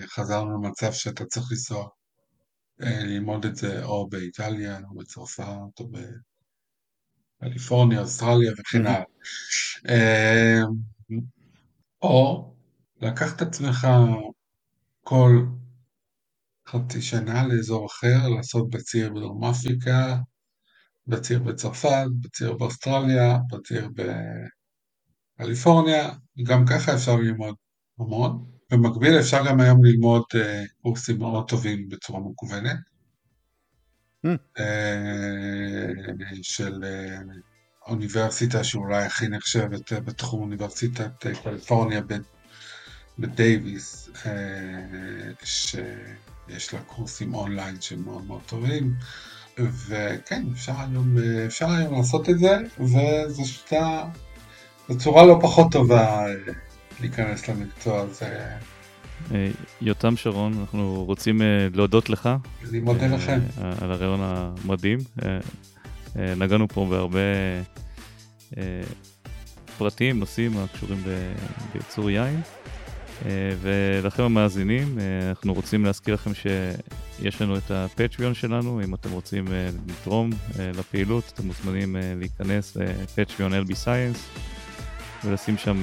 חזרנו למצב שאתה צריך לנסוע ללמוד את זה או באיטליה או בצרפת או קליפורניה, אוסטרליה וכן הלאה. אמ, או לקח את עצמך כל חצי שנה לאזור אחר, לעשות בציר בדרום אפריקה, בציר בצרפת, בציר באוסטרליה, בציר בקליפורניה, גם ככה אפשר ללמוד המון. במקביל אפשר גם היום ללמוד אה, קורסים מאוד טובים בצורה מקוונת. אה, של אה, אוניברסיטה שאולי הכי נחשבת אה, בתחום אוניברסיטת קליפורניה בדייוויס, אה, שיש לה קורסים אונליין שהם מאוד מאוד טובים, וכן, אפשר היום, אפשר היום לעשות את זה, וזו שיטה, זו צורה לא פחות טובה להיכנס למקצוע הזה. יותם שרון, אנחנו רוצים להודות לך. אני מודה לכם. על הרעיון המדהים. נגענו פה בהרבה פרטים, נושאים הקשורים בייצור יין. ולכם המאזינים, אנחנו רוצים להזכיר לכם שיש לנו את הפטריון שלנו, אם אתם רוצים לתרום לפעילות, אתם מוזמנים להיכנס לפטריון LB Science ולשים שם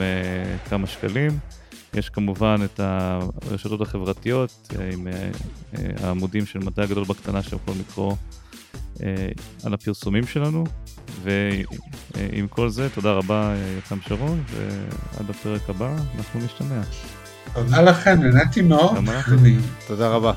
כמה שקלים. יש כמובן את הרשתות החברתיות עם העמודים של מדע גדול בקטנה שאתם יכולים לקרוא על הפרסומים שלנו. ועם כל זה, תודה רבה יותם שרון, ועד הפרק הבא אנחנו נשתמע. תודה לכם, נהניתי מאוד. תודה רבה.